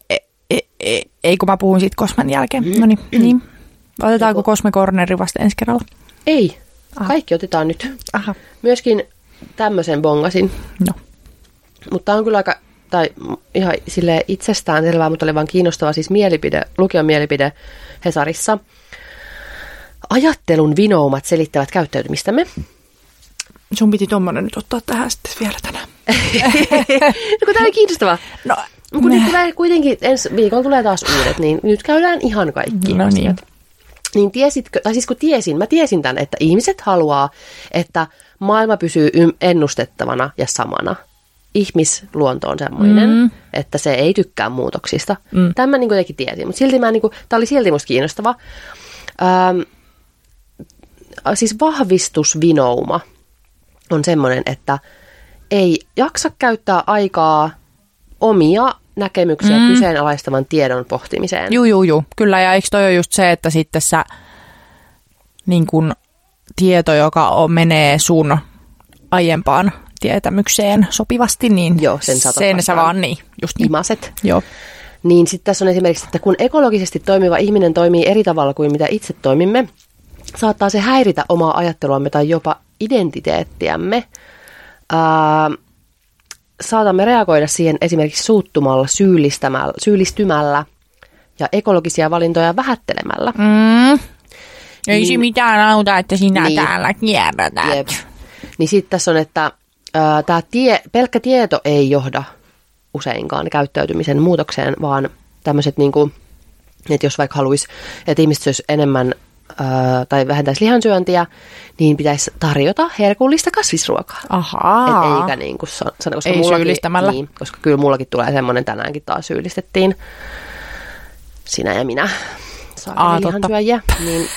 e, e, e, ei kun mä puhun siitä Kosmen jälkeen. No niin, niin. Otetaanko kosmikorneri vasta ensi kerralla? ei, Ah. kaikki otetaan nyt. Aha. Myöskin tämmöisen bongasin, No. mutta on kyllä aika, tai ihan sille itsestään selvää, mutta oli vaan kiinnostava siis mielipide, lukijan mielipide Hesarissa. Ajattelun vinoumat selittävät käyttäytymistämme. Sun piti tommonen nyt ottaa tähän sitten vielä tänään. no kun tämä oli kiinnostavaa. No, No, kun nyt tulee kuitenkin, ensi viikolla tulee taas uudet, niin nyt käydään ihan kaikki No niin. asiat. Niin tiesitkö, tai siis kun tiesin, mä tiesin tämän, että ihmiset haluaa, että maailma pysyy ennustettavana ja samana. Ihmisluonto on semmoinen, Mm. että se ei tykkää muutoksista. Mm. Tämän mä niin kuitenkin tiesin, mutta silti mä niin kuin, tämä oli silti musta kiinnostava. Ähm, siis vahvistusvinouma on semmoinen, että ei jaksa käyttää aikaa omia näkemyksiä Mm. kyseenalaistavan tiedon pohtimiseen. Juu, juu, juu. Kyllä, ja eikö toi ole just se, että sitten sä niin kun, tieto, joka on, menee sun aiempaan tietämykseen sopivasti, niin Joo, sen sen sä vaan niin, just niin. Imaset. Joo. Niin sitten tässä on esimerkiksi, että kun ekologisesti toimiva ihminen toimii eri tavalla kuin mitä itse toimimme, saattaa se häiritä omaa ajatteluamme tai jopa identiteettiämme. Ää, saatamme reagoida siihen esimerkiksi suuttumalla, syyllistämällä, syyllistymällä ja ekologisia valintoja vähättelemällä. Mm. Ei Niin. se mitään auta, että sinä Niin. täällä kierrätät. Jep. Niin sitten tässä on, että tämä tie, pelkkä tieto ei johda useinkaan käyttäytymisen muutokseen, vaan tämmöiset, niin kuin, että jos vaikka haluaisi, että ihmiset syöisi enemmän ää, tai vähentäisi lihansyöntiä, niin pitäisi tarjota herkullista kasvisruokaa. Ahaa. Et eikä niin kuin sa- sana, koska Ei mullakin, syyllistämällä. Niin, koska kyllä mullakin tulee semmoinen, tänäänkin taas syyllistettiin sinä ja minä Aa, saadaan lihansyöjiä, niin,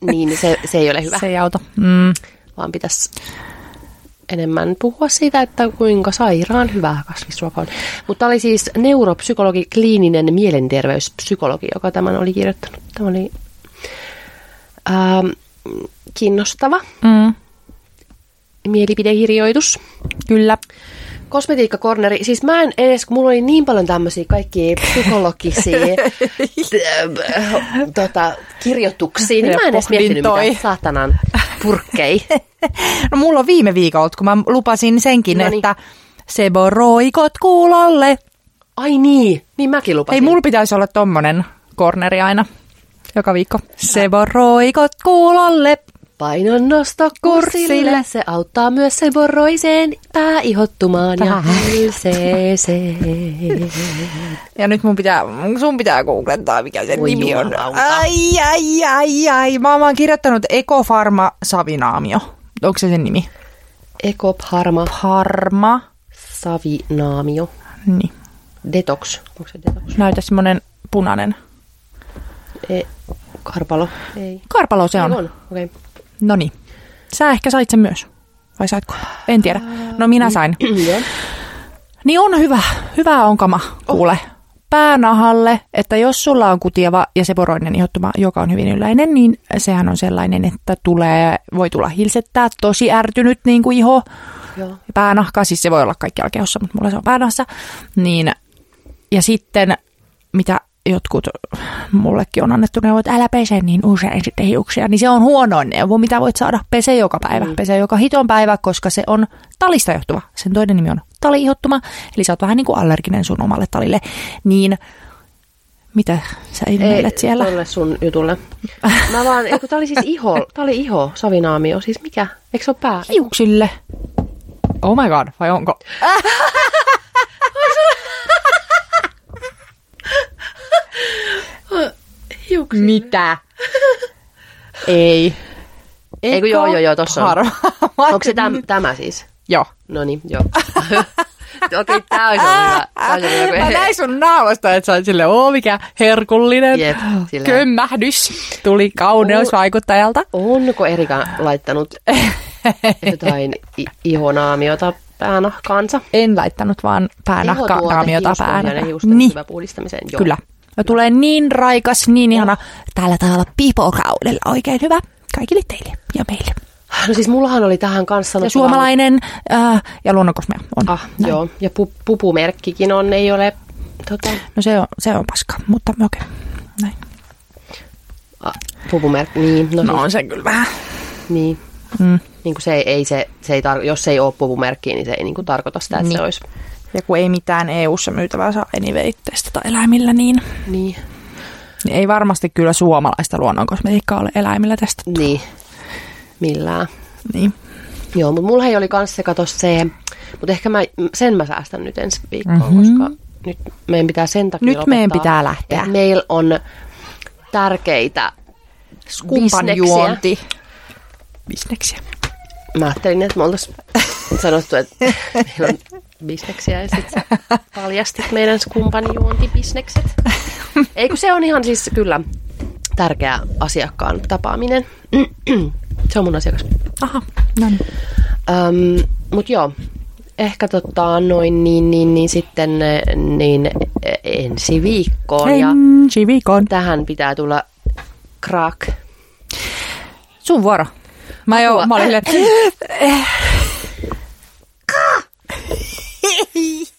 niin se, se ei ole hyvä Se ei auta. Mm. vaan pitäisi enemmän puhua siitä, että kuinka sairaan hyvää kasvisruoka on. Mutta oli siis neuropsykologi, kliininen mielenterveyspsykologi, joka tämän oli kirjoittanut. Tämä oli ähm, kiinnostava Mm. mielipidekirjoitus. Kyllä. Kosmetiikkakorneri, siis mä en edes, kun mulla oli niin paljon tämmöisiä kaikkia psykologisia t- tota, kirjoituksia, niin mä en edes miettinyt Pohdintoi. mitään saatanan purkkei. No mulla on viime viikolta, kun mä lupasin senkin, Noniin. että seboroikot kuulolle. Ai niin, niin mäkin lupasin. Hei, mulla pitäisi olla tommonen corneri aina. Joka viikko. Seborroikot kuulolle. Painon nosto kurssille, se auttaa myös seborroiseen pääihottumaan ja Pää. hilseeseen. Ja nyt mun pitää, sun pitää googlettaa, mikä sen Voi nimi on. jumalauta. Ai, ai, ai, ai. Mä oon vaan kirjoittanut Ekofarma Savinaamio. Onko se sen nimi? Ekop Harma Parma. Savinaamio. Niin. Detox. Onko se detox? Näytä semmonen punainen. E- Karpalo? Ei. Karpalo se on. Ei on. Okei. Okay. No niin. Sä ehkä sait sen myös. Vai saitko? En tiedä. No minä sain. Niin on hyvä. Hyvä on kama, kuule. Päänahalle, että jos sulla on kutiava ja seboroinen ihottuma, joka on hyvin yleinen, niin sehän on sellainen, että tulee, voi tulla hilsettää, tosi ärtynyt niin kuin iho, Joo. päänahka, siis se voi olla kaikkialla kehossa, mutta mulla se on päänahassa. Niin, ja sitten, mitä jotkut mullekin on annettu neuvo, että älä pese niin usein sitten hiuksia, niin se on huono neuvo, mitä voit saada. Pese joka päivä, Mm. pese joka hiton päivä, koska se on talista johtuva. Sen toinen nimi on taliihottuma, eli sä oot vähän niin kuin allerginen sun omalle talille. Niin, mitä sä ihmeilet siellä? tolle sun jutulle. Mä vaan, kun tää oli siis iho, tää oli iho, savinaamio, siis mikä? Eikö se ole pää? Hiuksille. Oh my god, vai onko? Hiuksi. Mitä? Ei. Ei kun joo, joo, joo, tossa on. Onko se täm, tämä siis? Joo. No niin, joo. Okei, tää olisi ollut hyvä. Tää olisi ollut Mä hyvä. näin sun naamasta, että sä oot silleen, oo mikä herkullinen Jep, kömmähdys tuli kauneusvaikuttajalta. Onko Erika laittanut jotain i- ihonaamiota päänahkaansa? En laittanut vaan päänahka. hiusten Niin, hyvä puhdistamiseen. Joo. kyllä. Ja tulee niin raikas, niin ihana. Täällä tavalla pipokaudella oikein hyvä. Kaikille teille ja meille. No siis mullahan oli tähän kanssa Ja suomalainen äh, ja luonnonkosmea on. Ah, Näin. joo. Ja pu- pupumerkkikin on, ei ole... Tota, No se on, se on paska, mutta okei. Okay. Näin. ah, pupumerkki, niin. No, No no. on se kyllä vähän. niin. Mm. Niin kuin se, ei- ei se, se ei tar- jos se ei ole pupumerkkiä, niin se ei niin kuin tarkoita sitä, että Niin. se olisi... Ja kun ei mitään EU-ssa myytävää saa anyway testata eläimillä, niin, Niin. niin ei varmasti kyllä suomalaista luonnonkosmetiikkaa ole eläimillä testattu. Niin. Millään. Niin. Joo, mutta mulla ei oli kans se, kato se, mutta ehkä mä, sen mä säästän nyt ensi viikkoon, Mhm. mm-hmm. koska nyt meidän pitää sen takia Nyt meidän pitää lähteä. Meillä on tärkeitä Skumpan bisneksiä. juonti. Bisneksiä. Mä ajattelin, että me oltaisiin sanottu, että meillä on bisneksiä ja sitten paljastit meidän skumpan juontibisnekset. Ei kun se on ihan siis kyllä tärkeä asiakkaan tapaaminen. se on mun asiakas. Aha, no niin. Öm, mut joo, ehkä tota noin niin, niin, niin sitten niin ensi viikkoon ja Ensi viikon. tähän pitää tulla crack. Sun vuoro. Mä, jo, mä olin silleen, Hehehehe